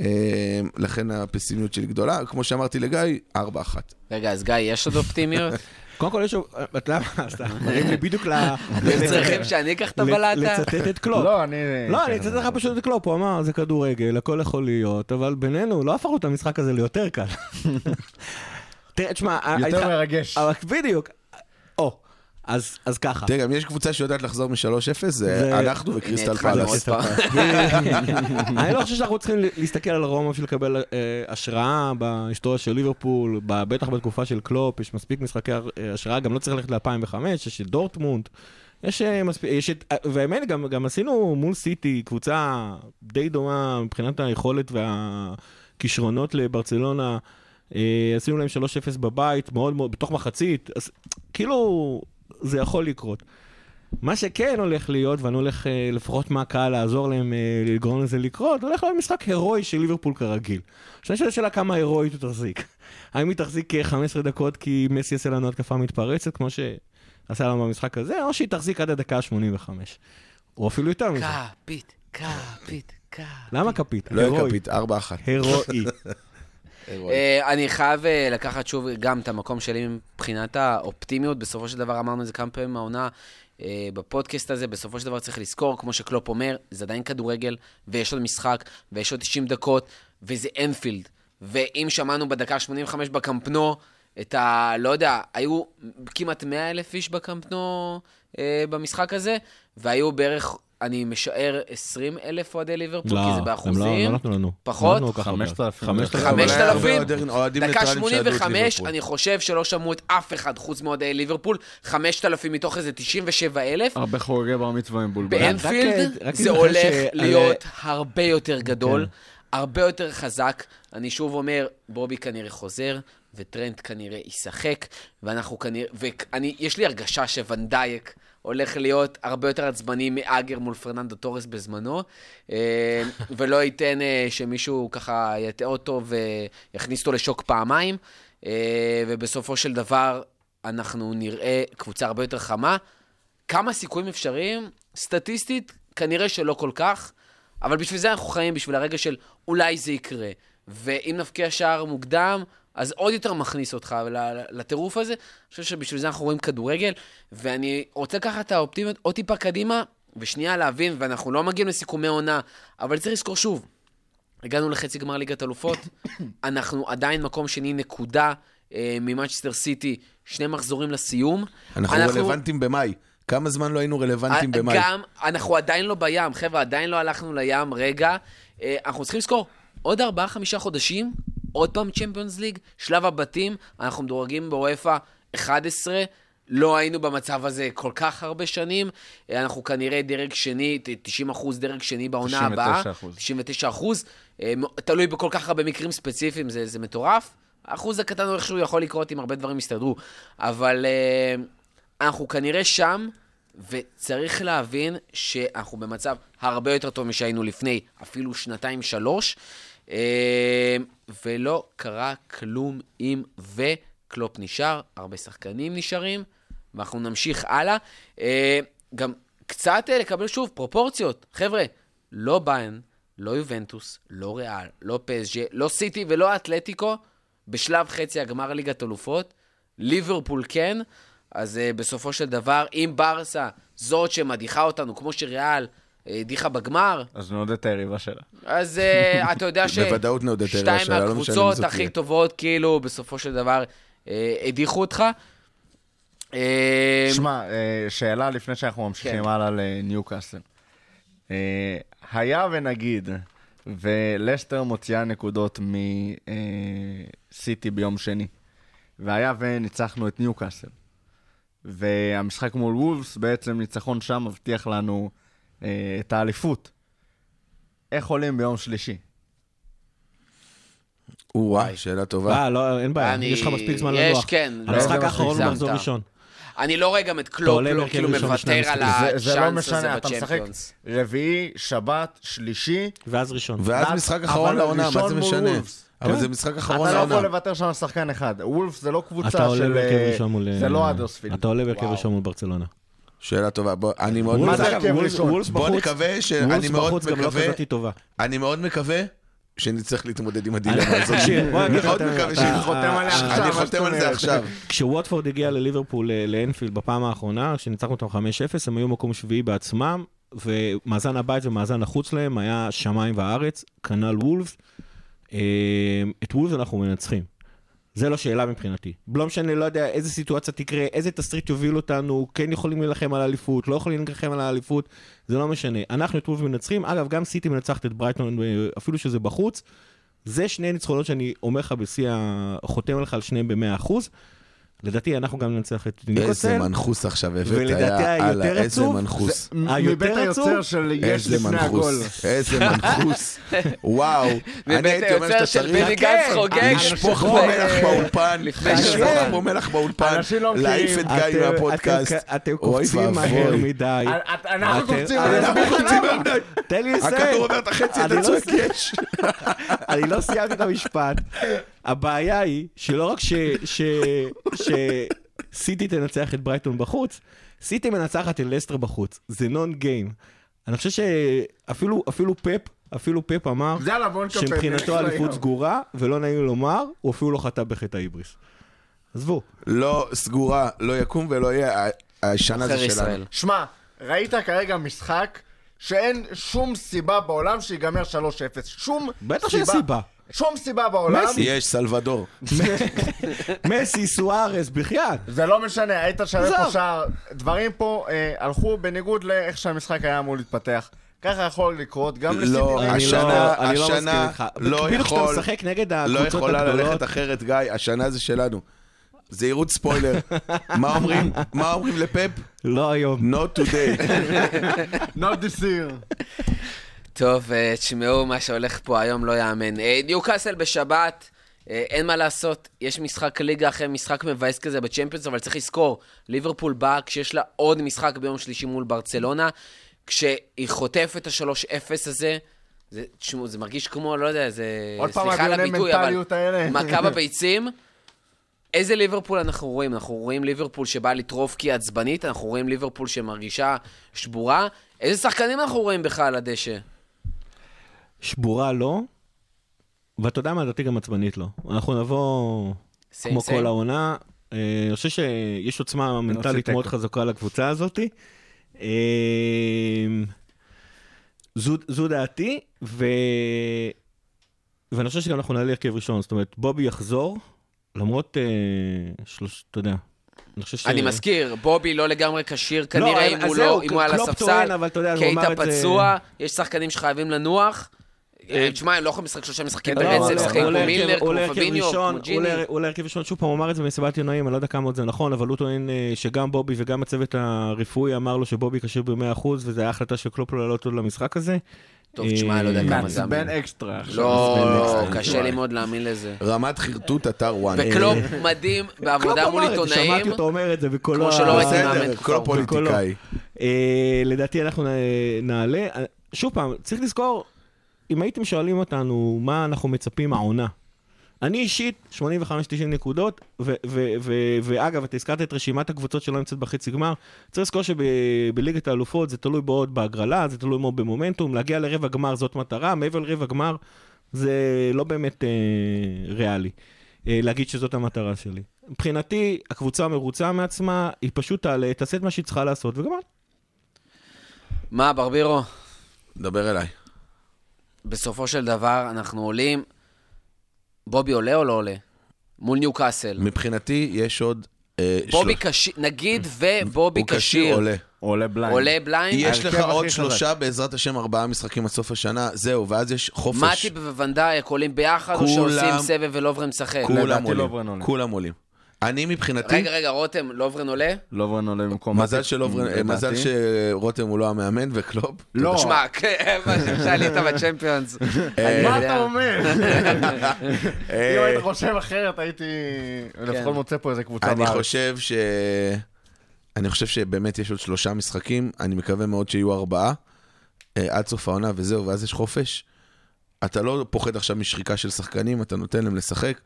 אה, לכן הפסימיות שלי גדולה. כמו שאמרתי לגיא, 4-1. רגע, אז גיא, יש עוד אופטימיות? קודם כל יש לו, אתה יודע מה, סתם, מראים לי בדיוק ל... צריכים שאני אקח את הבלטה? לצטט את קלופ. לא, אני... לא, אני אצטט לך פשוט את קלופ, הוא אמר, זה כדורגל, הכל יכול להיות, אבל בינינו, לא הפכנו את המשחק הזה ליותר קל. תראה, תשמע, יותר מרגש. בדיוק, אז אז ככה. תראה, גם יש קבוצה שיודעת לחזור מ-3-0, זה זה- אנחנו וקריסטל פאלאס. אני לא חושב שאנחנו צריכים להסתכל על רומא בשביל לקבל אה, השראה בהיסטוריה של ליברפול, בטח בתקופה של קלופ, יש מספיק משחקי אה, השראה, גם לא צריך ללכת ל-2005, יש את דורטמונד, יש אה, מספיק, יש את, והאמת, גם, גם עשינו מול סיטי קבוצה די דומה מבחינת היכולת והכישרונות לברצלונה, עשינו להם 3-0 בבית, מאוד מאוד, בתוך מחצית, אז כאילו, זה יכול לקרות. מה שכן הולך להיות, ואני הולך אה, לפחות מהקהל לעזור להם אה, לגרום לזה לקרות, הולך להיות משחק הירואי של ליברפול כרגיל. עכשיו יש השאלה כמה הירואית הוא תחזיק. האם היא תחזיק אה, 15 דקות כי מסי יעשה לנו התקפה מתפרצת, כמו שעשה לנו במשחק הזה, או שהיא תחזיק עד הדקה ה-85. או אפילו יותר מזה. כפית, כפית, כפית. למה כפית? לא הירואי. יקפית, 4-1. הירואי. אה, אני חייב אה, לקחת שוב גם את המקום שלי מבחינת האופטימיות. בסופו של דבר אמרנו את זה כמה פעמים מהעונה אה, בפודקאסט הזה. בסופו של דבר צריך לזכור, כמו שקלופ אומר, זה עדיין כדורגל, ויש עוד משחק, ויש עוד 90 דקות, וזה אנפילד. ואם שמענו בדקה 85 בקמפנו, את ה... לא יודע, היו כמעט 100 אלף איש בקמפנו אה, במשחק הזה, והיו בערך, אני משער, 20 אלף אוהדי ליברפול, כי זה לא, הם באחוזים. לא לא נתנו לנו. פחות? לא נתנו ככה הרבה. 5,000. 5,000. חמשת אבל היה אלפים? הרבה אוהדים- אוהדים דקה ניטרלים שידעו את 85, ליברפול. אני חושב שלא שמעו את אף אחד חוץ מאוהדי ליברפול. 5,000 מתוך איזה 97 אלף. הרבה חוגגי בר מצווה עם בולבול. באנפילד זה הולך ש- להיות הרבה יותר גדול, כן. הרבה יותר חזק. אני שוב אומר, בובי כנראה חוזר, וטרנט כנראה ישחק, ואנחנו כנראה... ויש לי הרגשה שוואן דייק הולך להיות הרבה יותר עצבני מאגר מול פרננדו טורס בזמנו, אה, ולא ייתן אה, שמישהו ככה יטעה אותו ויכניס אותו לשוק פעמיים, אה, ובסופו של דבר אנחנו נראה קבוצה הרבה יותר חמה. כמה סיכויים אפשריים? סטטיסטית, כנראה שלא כל כך, אבל בשביל זה אנחנו חיים, בשביל הרגע של אולי זה יקרה. ואם נבקיע שער מוקדם, אז עוד יותר מכניס אותך לטירוף הזה. אני חושב שבשביל זה אנחנו רואים כדורגל, ואני רוצה לקחת את האופטימיות עוד טיפה קדימה, ושנייה להבין, ואנחנו לא מגיעים לסיכומי עונה, אבל צריך לזכור שוב, הגענו לחצי גמר ליגת אלופות, אנחנו עדיין מקום שני נקודה אה, ממנצ'סטר סיטי, שני מחזורים לסיום. אנחנו רלוונטיים במאי. כמה זמן לא היינו רלוונטיים אה, במאי? גם, אנחנו עדיין לא בים, חבר'ה, עדיין לא הלכנו לים, רגע. אה, אנחנו צריכים לזכור, עוד ארבעה, חמישה חודשים, עוד פעם צ'מפיונס ליג, שלב הבתים, אנחנו מדורגים באופה 11. לא היינו במצב הזה כל כך הרבה שנים. אה, אנחנו כנראה דרג שני, ת- 90 אחוז דרג שני בעונה 99%. הבאה. 99 אחוז. אה, מ- תלוי בכל כך הרבה מקרים ספציפיים, זה, זה מטורף. האחוז הקטן הוא איכשהו יכול לקרות אם הרבה דברים יסתדרו. אבל אה, אנחנו כנראה שם, וצריך להבין שאנחנו במצב הרבה יותר טוב משהיינו לפני אפילו שנתיים-שלוש, אה, ולא קרה כלום אם וקלופ נשאר, הרבה שחקנים נשארים, ואנחנו נמשיך הלאה. אה, גם קצת אה, לקבל שוב פרופורציות. חבר'ה, לא ביין, לא יובנטוס, לא ריאל, לא פסג'ה, לא סיטי ולא אתלטיקו, בשלב חצי הגמר ליגת אלופות. ליברפול כן, אז בסופו של דבר, אם ברסה זאת שמדיחה אותנו, כמו שריאל אה, הדיחה בגמר, אז נעודד את היריבה שלה. אז uh, אתה יודע ש... בוודאות נעודד את היריבה שתיים שלה, לא משנה מי מהקבוצות הכי. טובות, כאילו, בסופו של דבר, אה, הדיחו אותך. אה, שמע, אה, שאלה לפני שאנחנו ממשיכים כן. הלאה לניוקאסל. אה, היה ונגיד, ולסטר מוציאה נקודות מסיטי ביום שני. והיה וניצחנו את ניוקאסל. והמשחק מול וולפס, בעצם ניצחון שם מבטיח לנו אה, את האליפות. איך עולים ביום שלישי? וואי, שאלה טובה. אה, לא, אין בעיה, אני- יש לך מספיק זמן יש, לנוח. כן. לא, המשחק האחרון הוא מחזור. ראשון. אני לא רואה גם את קלופ, לא כאילו מוותר על המשחקים. זה, זה לא הצ'אנס הזה משנה, אתה משחק בצ'מפיונס. רביעי, שבת, שלישי. ואז ראשון. ואז ואז- משחק אחרון לעונה, מה זה משנה? אבל כן. זה משחק אחרון אתה לא יכול לעונה. לוותר שם על שחקן אחד. וולף זה לא קבוצה של... אה. זה לא אדרספילד. אתה עולה בהרכב. ראשון מול ברצלונה. שאלה טובה. בוא, אני מאוד מה וולס, זה מקווה- וולס-? וולס בוא בחוץ- נקווה ש... אני מאוד בחוץ לא מקווה... אני מאוד מקווה שנצטרך להתמודד עם הדילמה הזאת. לך מאוד מקווה שאני חותם עליה עכשיו, אני חותם על זה? עכשיו. כשווטפורד הגיע לליברפול אה, לאנפילד בפעם האחרונה, כשניצחנו אותם 5-0, הם היו מקום שביעי בעצמם, ומאזן הבית ומאזן החוץ להם היה שמיים וארץ, כנ"ל וולפס. אה, את וולפס אנחנו מנצחים. זה לא שאלה מבחינתי. לא משנה, לא יודע איזה סיטואציה תקרה, איזה תסריט יוביל אותנו, כן יכולים להילחם על האליפות, לא יכולים להילחם על האליפות, זה לא משנה. אנחנו את וולפס מנצחים, אגב, גם סיטי מנצחת את ברייטון, אה, אפילו שזה בחוץ. זה שני ניצחונות שאני אומר לך בשיא. חותם לך על שניהם ב-100%. לדעתי אנחנו גם ננצח את איזה ניוקוסל. מנחוס עכשיו הבאת, ולדעתי היותר אללה, איזה עצוב, מנחוס. מבית עצוב? היוצר של יש איזה לפני הגול. מנחוס, איזה מנחוס. וואו. אני מבית הייתי אומר היוצר שאתה של צריך בני גנץ חוגג. לשפוך בוא, פה אה, מלח באולפן, לשפוך. פה מלח באולפן, לא להעיף את. גיא מהפודקאסט. אתם- קופצים מהר. מדי. את- אנחנו קופצים. מהר. תן לי לסיים. הכדור עובר את החצי, אתה לא צועק. יש. אני לא סיימתי את המשפט. הבעיה היא שלא רק ש... ש... ש... סיטי תנצח את ברייטון בחוץ, סיטי מנצחת את לסטר בחוץ. זה נון גיים. אני חושב שאפילו אפילו פפ, אפילו פפ אמר. שמבחינתו אליפות. סגורה, ולא נעים לומר, הוא אפילו לא חטא בחטא ההיבריס. עזבו. לא סגורה, לא יקום ולא יהיה, השנה זה שלנו. ישראל. שמע, ראית כרגע משחק שאין שום סיבה בעולם שיגמר 3-0. שום בטח שיש סיבה. שום סיבה בעולם. מסי. יש סלבדור. מסי, סוארס, בחייאת. זה לא משנה, היית שווה פה. שער. דברים פה אה, הלכו בניגוד לאיך שהמשחק היה אמור להתפתח. ככה יכול לקרות גם לסיטי. לא, אני השנה- לא- אני לא השנה מסכים איתך. לא בדיוק כשאתה יכול- משחק נגד לא יכולה הגדולות, ללכת אחרת, גיא, השנה זה שלנו. זהירות ספוילר. מה אומרים? מה אומרים לפפ? לא היום. Not today. Not this year. טוב, אה, תשמעו, מה שהולך פה היום לא יאמן. אה, ניוקאסל בשבת, אה, אין מה לעשות, יש משחק ליגה אחרי משחק מבאס כזה בצ'מפיונס, אבל צריך לזכור, ליברפול באה כשיש לה עוד משחק ביום שלישי מול ברצלונה, כשהיא חוטפת את ה-3-0 הזה, זה, תשמעו, זה מרגיש כמו, לא יודע, זה... עוד פעם הדיוני מנטליות האלה. מכה בביצים. איזה ליברפול אנחנו רואים? אנחנו רואים ליברפול שבאה לטרוף כי היא עצבנית, אנחנו רואים ליברפול שמרגישה שבורה. איזה שחקנים אנחנו רואים בכלל על הדשא? שבורה לא, ואתה יודע מה, לדעתי גם עצבנית לא. אנחנו נבוא סיים, כמו סיים. כל העונה. אה, אני חושב שיש עוצמה מנטלית. מאוד חזקה לקבוצה הזאת. אה, זו, זו דעתי, ו... ואני חושב שגם אנחנו נעלה הרכב ראשון. זאת אומרת, בובי יחזור, למרות אה, שלוש... אתה יודע. אני ש... אני מזכיר, בובי לא לגמרי כשיר כנראה אבל- אם אז הוא לא, אם הוא על הספסל. קייטה זה- פצוע, יש שחקנים שחייבים לנוח. אה, תשמע, הם לא יכולים לשחק שלושה משחקים לא, ברצף, לשחק הוא כמו מילנר, הרכב- כמו פביניו, כמו ג'יני. עולה- עולה הרכב ראשון, שוב פעם, הוא אמר את זה במסיבת עיתונאים, אני לא יודע כמה עוד זה נכון, אבל הוא טוען אה, שגם בובי וגם הצוות הרפואי אמר לו שבובי כשיר ב-100% וזו הייתה החלטה של קלופ לא לעלות אותו למשחק הזה. טוב, תשמע, אני לא יודע כמה זה מעצבן. אקסטרה. לא. קשה לי מאוד להאמין לזה. רמת חרטוט אתר וואן. וקלופ מדהים בעבודה מול עיתונאים. שמעתי אותו אומר את זה בקולו. כמו שלא הייתי מאמן. כל פוליטיקאי. אה, לדעתי אנחנו נעלה. אה, שוב פעם, צריך לזכור, אם הייתם שואלים אותנו מה אנחנו מצפים מהעונה, אני אישית, 85-90 נקודות, ואגב, אתה הזכרת את רשימת הקבוצות שלא נמצאת בחצי גמר, צריך לזכור שבליגת האלופות זה תלוי מאוד בהגרלה, זה תלוי מאוד במומנטום, להגיע לרבע גמר זאת מטרה, מעבר לרבע גמר זה לא באמת אה, ריאלי. אה, להגיד שזאת המטרה שלי. מבחינתי, הקבוצה מרוצה מעצמה, היא פשוט תעלה, תעשה את מה שהיא צריכה לעשות, וגמר. מה, ברבירו? דבר אליי. בסופו של דבר, אנחנו עולים. בובי עולה או לא עולה? מול ניוקאסל. מבחינתי יש עוד... אה, בובי שלוש- כשיר, נגיד ובובי הוא כשיר כשיר. עולה. עולה blind. עולה blind. יש לך ההרכב עוד שלושה, בעזרת השם, ארבעה משחקים עד סוף השנה, זהו, ואז יש חופש. מטיפ ואן דייק עולים ביחד, או כולם- שעושים סבב ולוברן משחק? כולם עולים. כולם עולים. אני מבחינתי, רגע, רגע, רותם, לוברן עולה? לוברן עולה במקום... מזל שלוברן-. מזל שרותם הוא לא המאמן וקלופ. לא. תשמע, כן, מה שעלית בצ'מפיונס. אה, אני מה. אתה אומר? אם היית חושב אחרת, הייתי לפחות מוצא פה איזה קבוצה אני בארץ. חושב ש... אני חושב שבאמת יש עוד שלושה משחקים, אני מקווה מאוד שיהיו ארבעה אה, עד סוף העונה וזהו, ואז יש חופש. אתה לא פוחד עכשיו משחיקה של שחקנים, אתה נותן להם לשחק.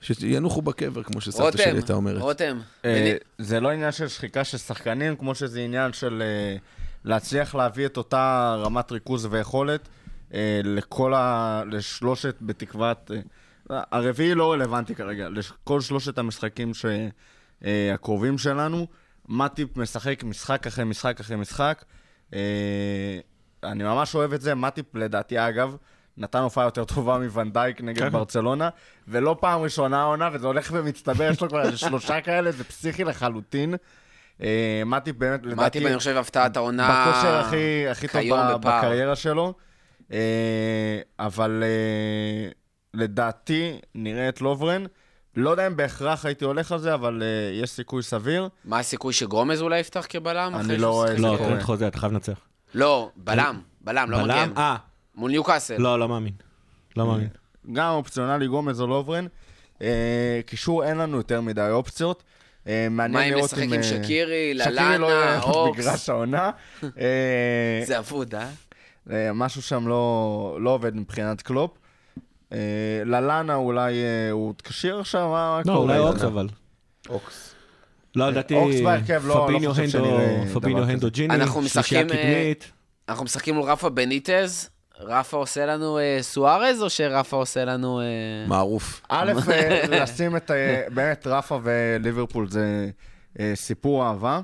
שינוחו בקבר, כמו שסבתא רותם, שלי הייתה אומרת. רותם. אה, זה לא עניין של שחיקה של שחקנים, כמו שזה עניין של אה, להצליח להביא את אותה רמת ריכוז ויכולת אה, לכל ה... לשלושת בתקוות... אה, הרביעי לא רלוונטי כרגע, לכל שלושת המשחקים ש... אה, הקרובים שלנו. מטיפ משחק משחק אחרי משחק אחרי משחק. אה, אני ממש אוהב את זה. מטיפ, לדעתי, אגב, נתן הופעה יותר טובה מוונדייק נגד כן. ברצלונה, ולא פעם ראשונה העונה, וזה הולך ומצטבר, יש לו כבר איזה שלושה כאלה, זה פסיכי לחלוטין. אה, מטיפ באמת, לדעתי, מטיפ, אני חושב, הפתעת העונה... בכושר הכי, הכי טוב. בקריירה שלו. אה, אבל אה, לדעתי, נראה את לוברן. לא יודע אם בהכרח הייתי הולך על זה, אבל אה, יש סיכוי סביר. מה הסיכוי שגומז אולי יפתח כבלם? אני לא רואה? את זה לא. טרנט חוזר, אתה חייב לנצח. לא, בלם. בלם, לא בלם? מגן. אה, מול ניוקאסל. לא, לא מאמין. לא מאמין. גם אופציונלי גומז או לוברן. אה, קישור אין לנו יותר מדי אופציות. אה, מה אם לשחק עם אה, שקירי, ללאנה, לא אוקס? במגרש העונה. אה, זה אבוד, אה? אה, משהו שם לא, לא עובד מבחינת קלופ. אה, ללאנה אולי אה, הוא כשיר עכשיו? מה לא? אולי? אוקס אבל. אוקס. לא, לדעתי, אוקס בהרכב, לא- לא פביניו הנדו- פביניו. ג'יני, אנחנו שלישייה אה, קדמית. אנחנו משחקים מול רפה בניטז. רפה עושה לנו אה, סוארז, או שרפה עושה לנו... אה, מערוף. א', אה, לשים את, אה, באמת, רפה וליברפול זה אה, סיפור אהבה.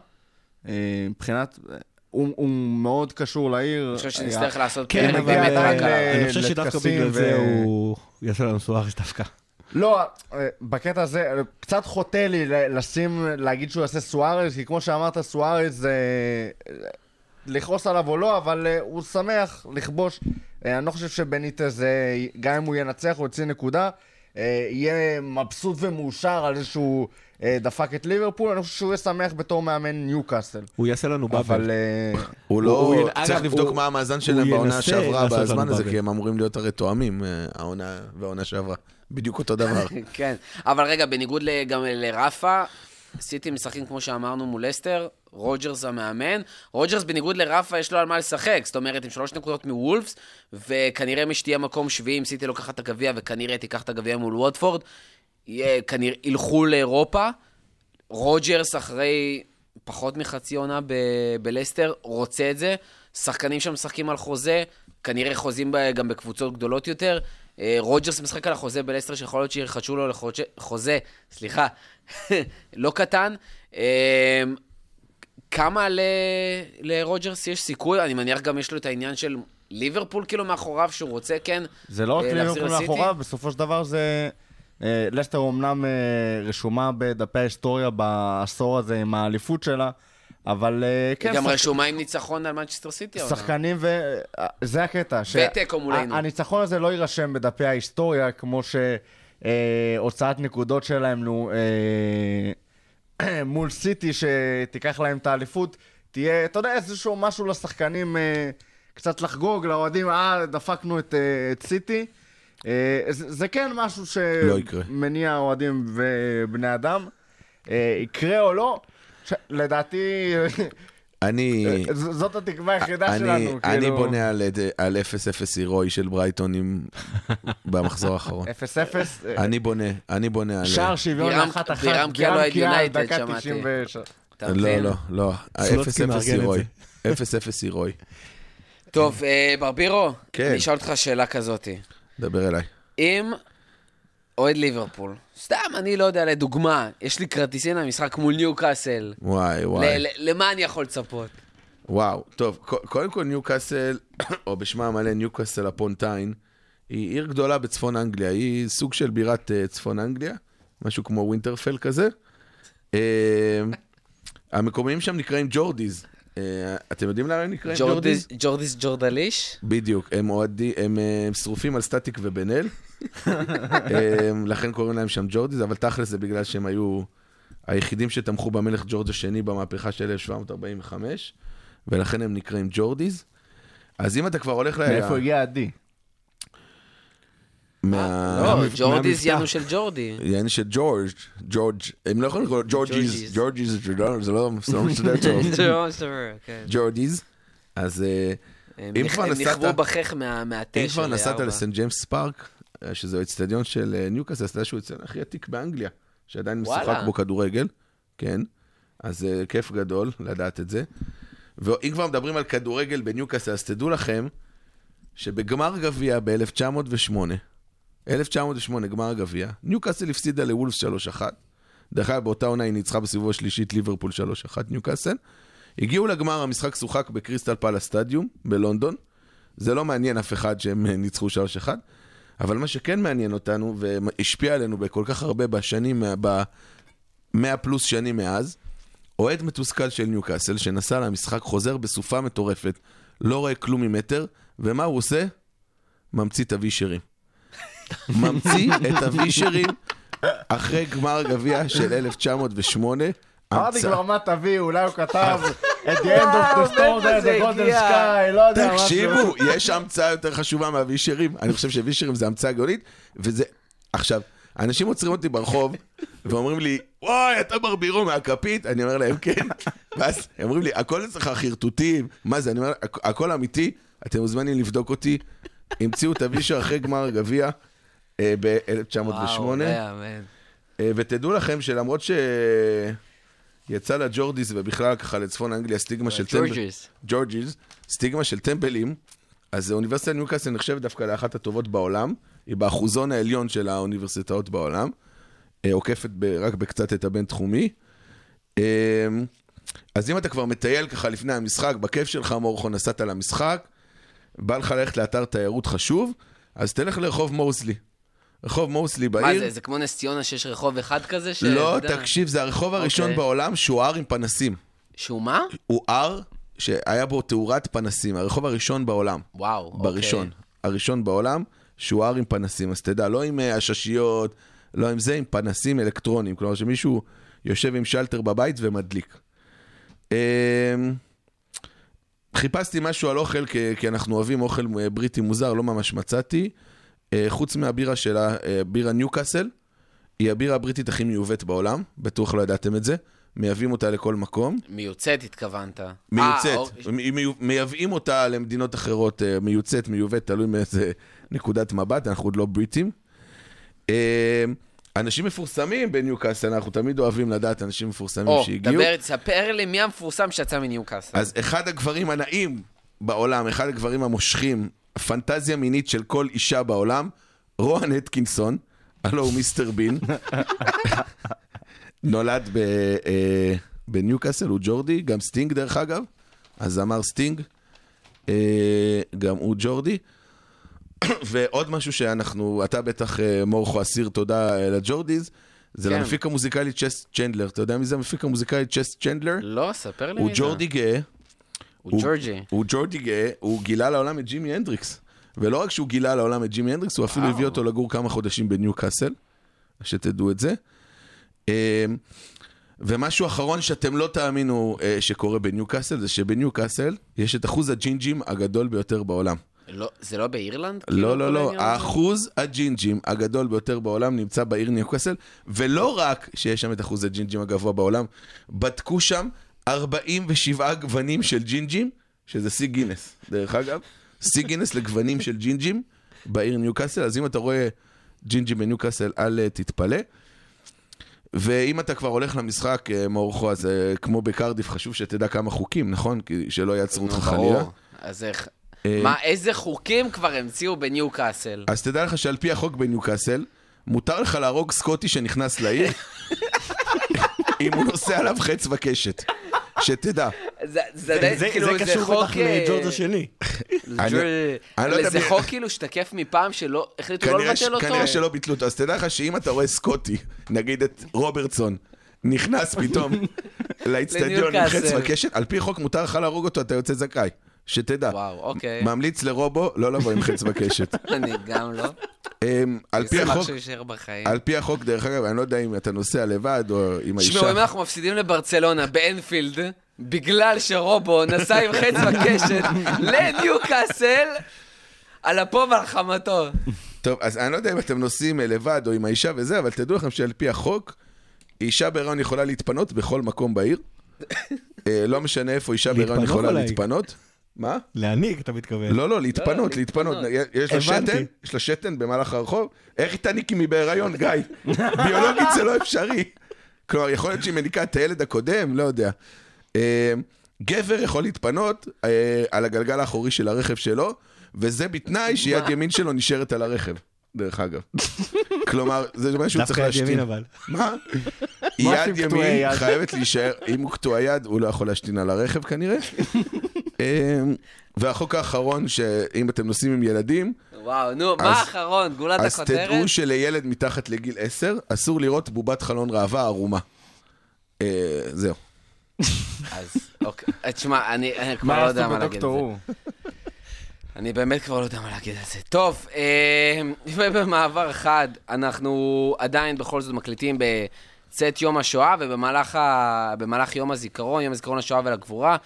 אה, מבחינת, אה, הוא הוא מאוד קשור לעיר. אני חושב שנצטרך לעשות כן, פרק אבל באמת רק ל- על... אה, אני חושב שדווקא בגלל ו- זה הוא יעשה לנו סוארס דווקא. לא, אה, בקטע הזה, אה, קצת חוטא לי לשים, להגיד שהוא יעשה סוארז, כי כמו שאמרת, סוארז זה... לכעוס עליו או לא, אבל אה, הוא שמח לכבוש. אה, אני לא חושב שבניטז, אה, גם אם הוא ינצח, הוא יוציא נקודה, אה, יהיה מבסוט ומאושר על אה, דפק את ליברפול, אני חושב שהוא יהיה שמח בתור מאמן ניוקאסל. הוא יעשה לנו אבל... באבל. אה, הוא לא... הוא- הוא- צריך לבדוק הוא- מה המאזן שלהם בעונה שעברה בזמן הזה. כי הם אמורים להיות הרי תואמים, העונה והעונה שעברה. בדיוק אותו דבר. כן, אבל רגע, בניגוד גם לרפה, סיטי משחקים כמו שאמרנו מול לסטר, רוג'רס המאמן. רוג'רס בניגוד לרפה יש לו על מה לשחק, זאת אומרת עם שלוש נקודות מוולפס, וכנראה מי שתהיה מקום שביעי אם סיטי לוקחת את הגביע, וכנראה תיקח את הגביע מול ווטפורד, יהיה- כנראה ילכו לאירופה. רוג'רס אחרי פחות מחצי עונה בלסטר רוצה את זה. שחקנים שם משחקים על חוזה, כנראה חוזים גם בקבוצות גדולות יותר. אה, רוג'רס משחק על החוזה בלסטר, שיכול להיות שירחשו לו לחוזה, חוזה, סליחה, לא קטן. אה, כמה ל- לרוג'רס יש סיכוי? אני מניח גם יש לו את העניין של ליברפול כאילו מאחוריו, שהוא רוצה כן זה לא רק אה, ליברפול? מאחוריו, בסופו של דבר זה... אה, לסטר אומנם אה, רשומה בדפי ההיסטוריה בעשור הזה עם האליפות שלה, אבל כן, היא גם שחק- רשומה עם ניצחון על מנצ'סטר סיטי. שחקנים ו... זה הקטע. ש- ותיקו מולנו. הניצחון הזה לא יירשם בדפי ההיסטוריה, כמו שהוצאת נקודות שלהם נו, אה, מול סיטי, שתיקח להם את האליפות, תהיה, אתה יודע, איזשהו משהו לשחקנים אה, קצת לחגוג, לאוהדים, אה, דפקנו את, אה, את סיטי. אה, זה, זה כן משהו לא. שמניע אוהדים ובני אדם. אה, יקרה או לא, ש... לדעתי, אני... ז- זאת התקווה היחידה אני, שלנו. אני כאילו. בונה על, על 0-0 הירואי של ברייטון עם... במחזור האחרון. 0-0. אה, אני בונה, אני בונה על... שער שוויון אחת אחת. בירם קיאל יונייטד, דקה שמעתי. 96. אתה לא, מבין? לא, לא. סלוצקי ה-0-0 מארגן את הירואי. זה. 0-0 הירואי. טוב, אה, ברבירו, כן. אני אשאל אותך שאלה כזאתי. דבר אליי. אם אוהד ליברפול, סתם, אני לא יודע, לדוגמה, יש לי כרטיסים למשחק מול ניוקאסל, וואי, וואי. למה אני יכול לצפות? וואו, טוב, קודם כל ניוקאסל, או בשמה המלא ניוקאסל אפון טיין, היא עיר גדולה בצפון אנגליה, היא סוג של בירת אה, צפון אנגליה, משהו כמו ווינטרפל כזה. אה, המקומיים שם נקראים ג'ורדיז, אתם יודעים למה הם נקראים? ג'ורדיס- ג'ורדיס ג'ורדליש? בדיוק, הם אוהדים, הם אה, שרופים על סטטיק ובן אל, אה, לכן קוראים להם שם ג'ורדיז, אבל תכל'ס זה בגלל שהם היו היחידים שתמכו במלך ג'ורג' השני במהפכה של 1745, ולכן הם נקראים ג'ורדיז. אז אם אתה כבר הולך ל... מאיפה הגיע עדי? מה... לא, מהמבטא. ג'ורדיס יענו של ג'ורדי. יעני של ג'ורג', ג'ורג', הם לא יכולים לקרוא ג'ורג'יז, ג'ורג'יז. ג'ורג'יז, זה לא זה לא מסתדר טוב. כן. ג'ורדיז. אז אה, הם אם כבר הם נסעת- נכוו בחך מה- מהתה אם כבר נסעת. לסנט ג'יימס פארק, אה, שזה האצטדיון של אה, ניוקאסל, אתה יודע שהוא האצטדיון הכי עתיק באנגליה, שעדיין משוחק וואלה. בו כדורגל, כן. אז אה, כיף גדול לדעת את זה. ואם כבר מדברים על כדורגל בניוקאסל, אז תדעו לכם שבגמר גביע ב-1908, 1908 גמר גביע, ניוקאסל הפסידה לוולפס 3-1. דרך אגב, באותה עונה היא ניצחה בסיבוב השלישית ליברפול 3-1 ניוקאסל. הגיעו לגמר, המשחק שוחק בקריסטל פאלה סטדיום בלונדון. זה לא מעניין אף אחד שהם אה, ניצחו 3-1, אבל מה שכן מעניין אותנו, והשפיע עלינו בכל כך הרבה בשנים, ב-100 פלוס שנים מאז, אוהד מתוסכל של ניוקאסל שנסע למשחק, חוזר בסופה מטורפת, לא רואה כלום ממטר, ומה הוא עושה? ממציא את הווישרים. ממציא את הווישרים אחרי גמר גביע של 1908. אמרתי. כבר מה תביא, אולי הוא כתב את the end of the storm, a golden sky, לא יודע, משהו. תקשיבו, יש המצאה יותר חשובה מהווישרים. אני חושב שווישרים זה המצאה גאונית, וזה... עכשיו, אנשים עוצרים אותי ברחוב, ואומרים לי, וואי, אתה ברבירו מהכפית? אני אומר להם, כן. ואז הם אומרים לי, הכל אצלך חרטוטים, מה זה? אני אומר, "הכ- הכל אמיתי, אתם מוזמנים לבדוק אותי. המציאו את הווישר אחרי גמר הגביע ב-1908. וואו. אה, ותדעו לכם שלמרות שיצא לג'ורדיס ובכלל ככה לצפון אנגליה סטיגמה של טמבל, ג'ורג'יס. ג'ורג'יז, סטיגמה של טמבלים, אז אוניברסיטת ניוקאסל נחשבת דווקא לאחת הטובות בעולם, היא באחוזון העליון של האוניברסיטאות בעולם, אה, עוקפת ב, רק בקצת את הבינתחומי. אה, אז אם אתה כבר מטייל ככה לפני המשחק, בכיף שלך מורכו נסעת למשחק, בא לך ללכת לאתר תיירות חשוב, אז תלך לרחוב מוסלי. רחוב מוסלי בעיר. מה זה, זה כמו נס ציונה שיש רחוב אחד כזה? ש- לא, יודע, תקשיב, זה הרחוב הראשון אוקיי. בעולם שהוא הר עם פנסים. שהוא מה? הוא הר שהיה בו תאורת פנסים, הרחוב הראשון בעולם. וואו, אוקיי. בראשון. הראשון בעולם, שהוא הר עם פנסים. אז תדע, לא עם אה, עששיות, לא עם זה, עם פנסים אלקטרוניים. כלומר, שמישהו יושב עם שלטר בבית ומדליק. אמ, חיפשתי משהו על אוכל, כי, כי אנחנו אוהבים אוכל אה, בריטי מוזר, לא ממש מצאתי. אה, חוץ מהבירה שלה, אה, בירה ניוקאסל, היא הבירה הבריטית הכי מיובאת בעולם, בטוח לא ידעתם את זה. מייבאים אותה לכל מקום. מיוצאת התכוונת. אה, מיוצאת, אוקיי. מ- מי- מייבאים אותה למדינות אחרות, אה, מיוצאת, מיובאת, תלוי מאיזה נקודת מבט, אנחנו עוד לא בריטים. אה, אנשים מפורסמים בניוקאסל, אנחנו תמיד אוהבים לדעת אנשים מפורסמים או, שהגיעו. דבר, תספר לי מי המפורסם שיצא מניוקאסל. אז אחד הגברים הנאים בעולם, אחד הגברים המושכים, הפנטזיה מינית של כל אישה בעולם, רואן אטקינסון, הלא הוא מיסטר בין, נולד ב, אה, בניוקאסל, הוא ג'ורדי, גם סטינג דרך אגב, הזמר סטינג, אה, גם הוא ג'ורדי. ועוד משהו שאנחנו, אתה בטח, אה, מורכו, אסיר תודה אה, לג'ורדיז, זה כן. למפיק המוזיקלי צ'ס צ'נדלר. אתה יודע מי זה המפיק המוזיקלי צ'ס צ'נדלר? לא, ספר לי הוא. ג'ורדי גאה, הוא ג'ורג'י. הוא ג'ורדי גאה, הוא גילה לעולם את ג'ימי הנדריקס. ולא רק שהוא גילה לעולם את ג'ימי הנדריקס, הוא אפילו. הביא אותו לגור כמה חודשים בניו קאסל, שתדעו את זה. אמ, ומשהו אחרון שאתם לא תאמינו אה, שקורה בניו קאסל, זה שבניו קאסל יש את אחוז הג'ינג'ים הגדול ביותר בעולם. לא, זה לא באירלנד? כאילו, לא, כל לא, לא? האחוז הג'ינג'ים הגדול ביותר בעולם נמצא בעיר ניוקאסל, ולא רק שיש שם את אחוז הג'ינג'ים הגבוה בעולם, בדקו שם 47 גוונים של ג'ינג'ים, שזה שיא גינס, דרך אגב, שיא גינס לגוונים של ג'ינג'ים בעיר ניוקאסל, אז אם אתה רואה ג'ינג'ים בניוקאסל, אל אה, תתפלא. ואם אתה כבר הולך למשחק, אה, מאורחו, אז אה, כמו בקרדיף, חשוב שתדע כמה חוקים, נכון? כי שלא יעצרו אותך חלילה. אז איך... מה, איזה חוקים כבר המציאו בניוקאסל? אז תדע לך שעל פי החוק בניוקאסל, מותר לך להרוג סקוטי שנכנס לעיר, אם הוא נוסע עליו חץ וקשת. שתדע. זה- זה זה- זה כאילו, זה קשור. בטח אה, לג'ורג' השני. אני- לא יודע זה חוק כאילו שתקף מפעם שלא, החליטו לא לבטל אותו? כנראה שלא ביטלו אותו. אז תדע לך שאם אתה רואה סקוטי, נגיד את רוברטסון, נכנס פתאום לאיצטדיון עם. חץ וקשת, על פי חוק מותר לך להרוג אותו, אתה יוצא זכאי. שתדע. וואו, אוקיי. ממליץ לרובו לא לבוא עם חץ וקשת. אני גם לא. אמ, על פי החוק. על פי החוק, דרך אגב, אני לא יודע אם אתה נוסע לבד או עם האישה. תשמעו, אם אנחנו מפסידים לברצלונה באנפילד, בגלל שרובו נסע עם חץ וקשת לניוקאסל, על אפו ועל חמתו. טוב, אז אני לא יודע אם אתם נוסעים אה, לבד או עם האישה וזה, אבל תדעו לכם שעל פי החוק, אישה בהיריון יכולה להתפנות בכל מקום בעיר. אה, לא משנה איפה אישה בהיריון יכולה? להתפנות. מה? להעניק, אתה מתכוון. לא, לא, להתפנות, לא, להתפנות. להתפנות. יש לה. שתן? יש לה שתן במהלך הרחוב? איך היא תניק אם היא בהיריון, גיא? ביולוגית זה לא אפשרי. כלומר, יכול להיות שהיא מניקה את הילד הקודם, לא יודע. אה, גבר יכול להתפנות אה, על הגלגל האחורי של הרכב שלו, וזה בתנאי שיד ימין שלו נשארת על הרכב, דרך אגב. כלומר, זה מה שהוא צריך דווקא יד ימין להשתין. אבל. מה? יד ימין? חייבת להישאר, אם הוא קטוע יד, הוא לא יכול להשתין על הרכב כנראה. אמ, והחוק האחרון, שאם אתם נוסעים עם ילדים, וואו, נו, מה אז- האחרון? גולת אז הכותרת? תדעו שלילד מתחת לגיל 10, אסור לראות בובת חלון ראווה ערומה. אה, זהו. אז, אוקיי. אה, תשמע, אני אני כבר מה לא יודע מה להגיד בדוקטור זה. אני באמת כבר לא יודע מה להגיד על זה. טוב, אה, ובמעבר חד, אנחנו עדיין בכל זאת מקליטים בצאת יום השואה, ובמהלך ה... יום הזיכרון, יום הזיכרון לשואה ולגבורה,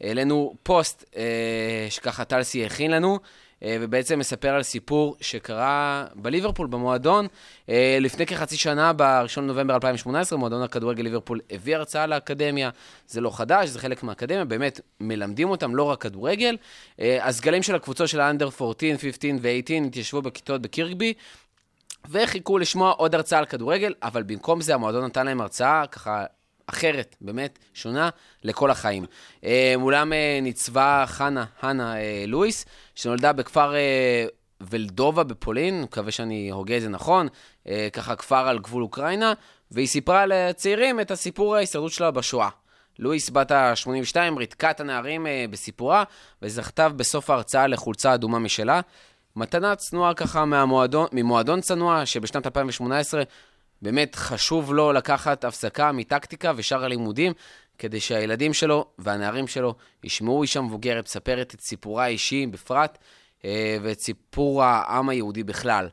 העלינו פוסט אה, שככה טלסי הכין לנו, אה, ובעצם מספר על סיפור שקרה בליברפול, במועדון. אה, לפני כחצי שנה, ב-1 לנובמבר 2018, מועדון הכדורגל ליברפול הביא הרצאה לאקדמיה. זה לא חדש, זה חלק מהאקדמיה, באמת מלמדים אותם לא רק כדורגל. אה, הסגלים של הקבוצות של האנדר 14, 15 ו-18 התיישבו בכיתות בקירקבי. וחיכו לשמוע עוד הרצאה על כדורגל, אבל במקום זה המועדון נתן להם הרצאה ככה אחרת, באמת שונה, לכל החיים. אה, מולם אה, ניצבה חנה, חנה אה, לואיס, שנולדה בכפר ולדובה בפולין, מקווה שאני הוגה את זה נכון, ככה כפר על גבול אוקראינה, והיא סיפרה לצעירים את הסיפור ההישרדות שלה בשואה. לואיס בת ה-82 ריתקה את הנערים בסיפורה, וזכתה בסוף ההרצאה לחולצה אדומה משלה. מתנה צנועה ככה מהמועדון, ממועדון צנוע, שבשנת 2018 באמת חשוב לו לקחת הפסקה מטקטיקה ושאר הלימודים, כדי שהילדים שלו והנערים שלו ישמעו אישה מבוגרת מספרת את סיפורה האישי בפרט, אה, ואת סיפור העם היהודי בכלל.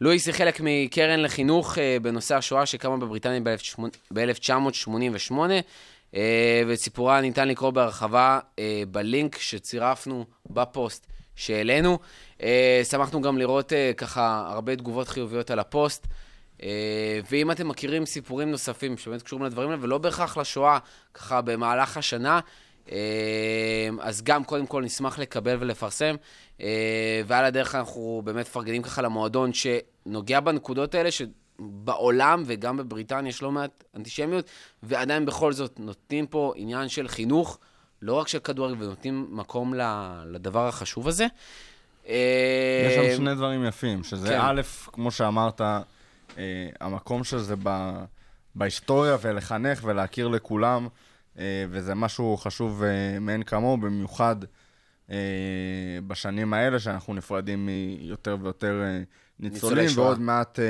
לואיס היא חלק מקרן לחינוך אה, בנושא השואה שקמה בבריטניה ב-1988, אה, ואת סיפורה ניתן לקרוא בהרחבה בלינק שצירפנו בפוסט שהעלינו. שמחנו גם לראות ככה הרבה תגובות חיוביות על הפוסט. אה, ואם אתם מכירים סיפורים נוספים שבאמת קשורים לדברים האלה, ולא בהכרח לשואה, ככה במהלך השנה, אה, אז גם קודם כל נשמח לקבל ולפרסם. אה, ועל הדרך אנחנו באמת מפרגנים ככה למועדון שנוגע בנקודות האלה, שבעולם וגם בבריטניה יש לא מעט אנטישמיות, ועדיין בכל זאת נותנים פה עניין של חינוך, לא רק של כדורגל, ונותנים מקום לדבר החשוב הזה. יש שם שני דברים יפים, שזה כן. א', כמו שאמרת, אה, המקום של זה ב, בהיסטוריה ולחנך ולהכיר לכולם, אה, וזה משהו חשוב אה, מאין כמוהו, במיוחד אה, בשנים האלה, שאנחנו נפרדים מיותר ויותר אה, ניצולים, ניצולי. ועוד מעט אה,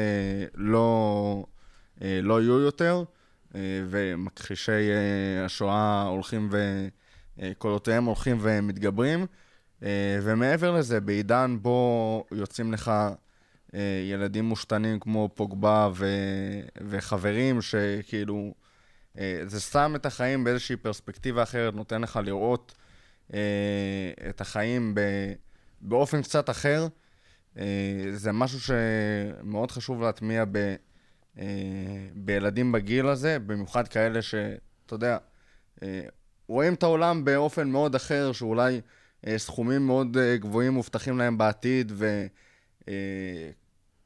לא, אה, לא יהיו יותר, אה, ומכחישי אה, השואה הולכים ו... אה, קולותיהם הולכים ומתגברים. אה, ומעבר לזה, בעידן בו יוצאים לך ילדים מושתנים כמו פוגבה ו... וחברים שכאילו, אה, זה שם את החיים באיזושהי פרספקטיבה אחרת, נותן לך לראות אה, את החיים ב... באופן קצת אחר. אה, זה משהו שמאוד חשוב להטמיע ב... אה, בילדים בגיל הזה, במיוחד כאלה שאתה יודע, אה, רואים את העולם באופן מאוד אחר, שאולי אה, סכומים מאוד אה, גבוהים מובטחים להם בעתיד,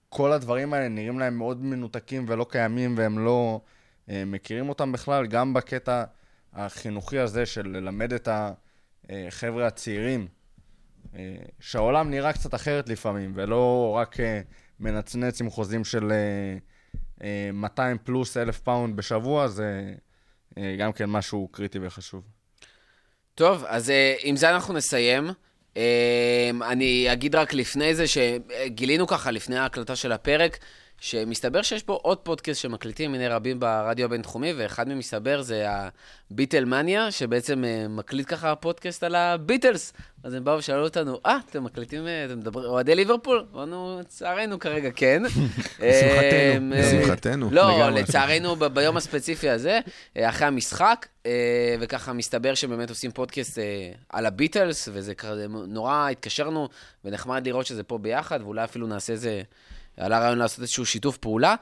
וכל הדברים האלה נראים להם מאוד מנותקים ולא קיימים, והם לא אה, מכירים אותם בכלל, גם בקטע החינוכי הזה של ללמד את החבר'ה הצעירים, אה, שהעולם נראה קצת אחרת לפעמים, ולא רק אה, מנצנץ עם חוזים של אה, אה, 200 פלוס אלף פאונד בשבוע, זה אה, גם כן משהו קריטי וחשוב. טוב, אז אה, עם זה אנחנו נסיים. אה, אני אגיד רק לפני זה, שגילינו ככה, לפני ההקלטה של הפרק, שמסתבר שיש פה עוד פודקאסט שמקליטים מני רבים ברדיו הבינתחומי, ואחד מהם מסתבר זה הביטלמניה, שבעצם אה, מקליט ככה פודקאסט על הביטלס. אז הם באו ושאלו אותנו, אה, אתם מקליטים, אה, אתם מדברים, אוהדי ליברפול? אמרנו, לצערנו כרגע כן. לשמחתנו. אה, לשמחתנו. לא, לגמרי. לצערנו ביום הספציפי הזה, אחרי המשחק, וככה מסתבר שבאמת עושים פודקאסט על הביטלס, וזה נורא התקשרנו, ונחמד לראות שזה פה ביחד, ואולי אפילו נעשה איזה, עלה רעיון לעשות איזשהו שיתוף פעולה.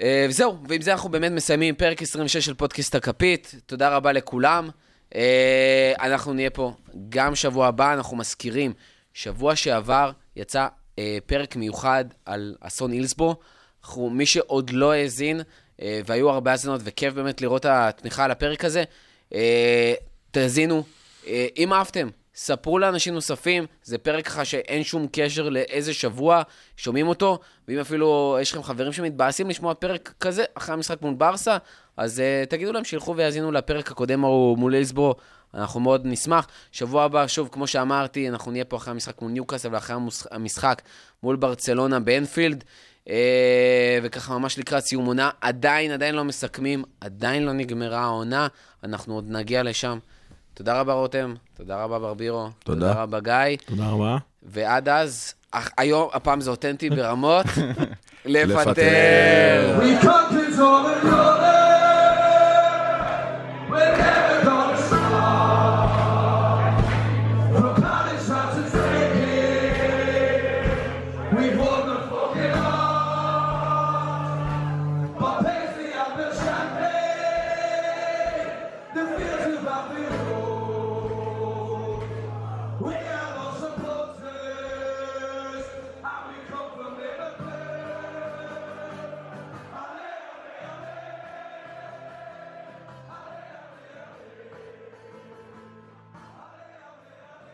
אה, וזהו, ועם זה אנחנו באמת מסיימים פרק 26 של פודקאסט הכפית. תודה רבה לכולם. אה, אנחנו נהיה פה גם שבוע הבא, אנחנו מזכירים, שבוע שעבר יצא אה, פרק מיוחד על אסון אילסבו. אנחנו, מי שעוד לא האזין, והיו הרבה האזנות, וכיף באמת לראות התמיכה על הפרק הזה, תאזינו. אם אהבתם, ספרו לאנשים נוספים, זה פרק ככה שאין שום קשר לאיזה שבוע שומעים אותו, ואם אפילו יש לכם חברים שמתבאסים לשמוע פרק כזה אחרי המשחק מול ברסה, אז uh, תגידו להם שילכו ויאזינו לפרק הקודם ההוא מול אילסבורו, אנחנו מאוד נשמח. שבוע הבא, שוב, כמו שאמרתי, אנחנו נהיה פה אחרי המשחק מול ניוקאסל ואחרי המשחק מול ברצלונה באנפילד. Uh, וככה ממש לקראת סיום עונה, עדיין, עדיין לא מסכמים, עדיין לא נגמרה העונה, אנחנו עוד נגיע לשם. תודה רבה רותם, תודה רבה ברבירו, תודה. תודה רבה גיא, תודה רבה. ועד אז, אך- היום, הפעם זה אותנטי ברמות, לפטר.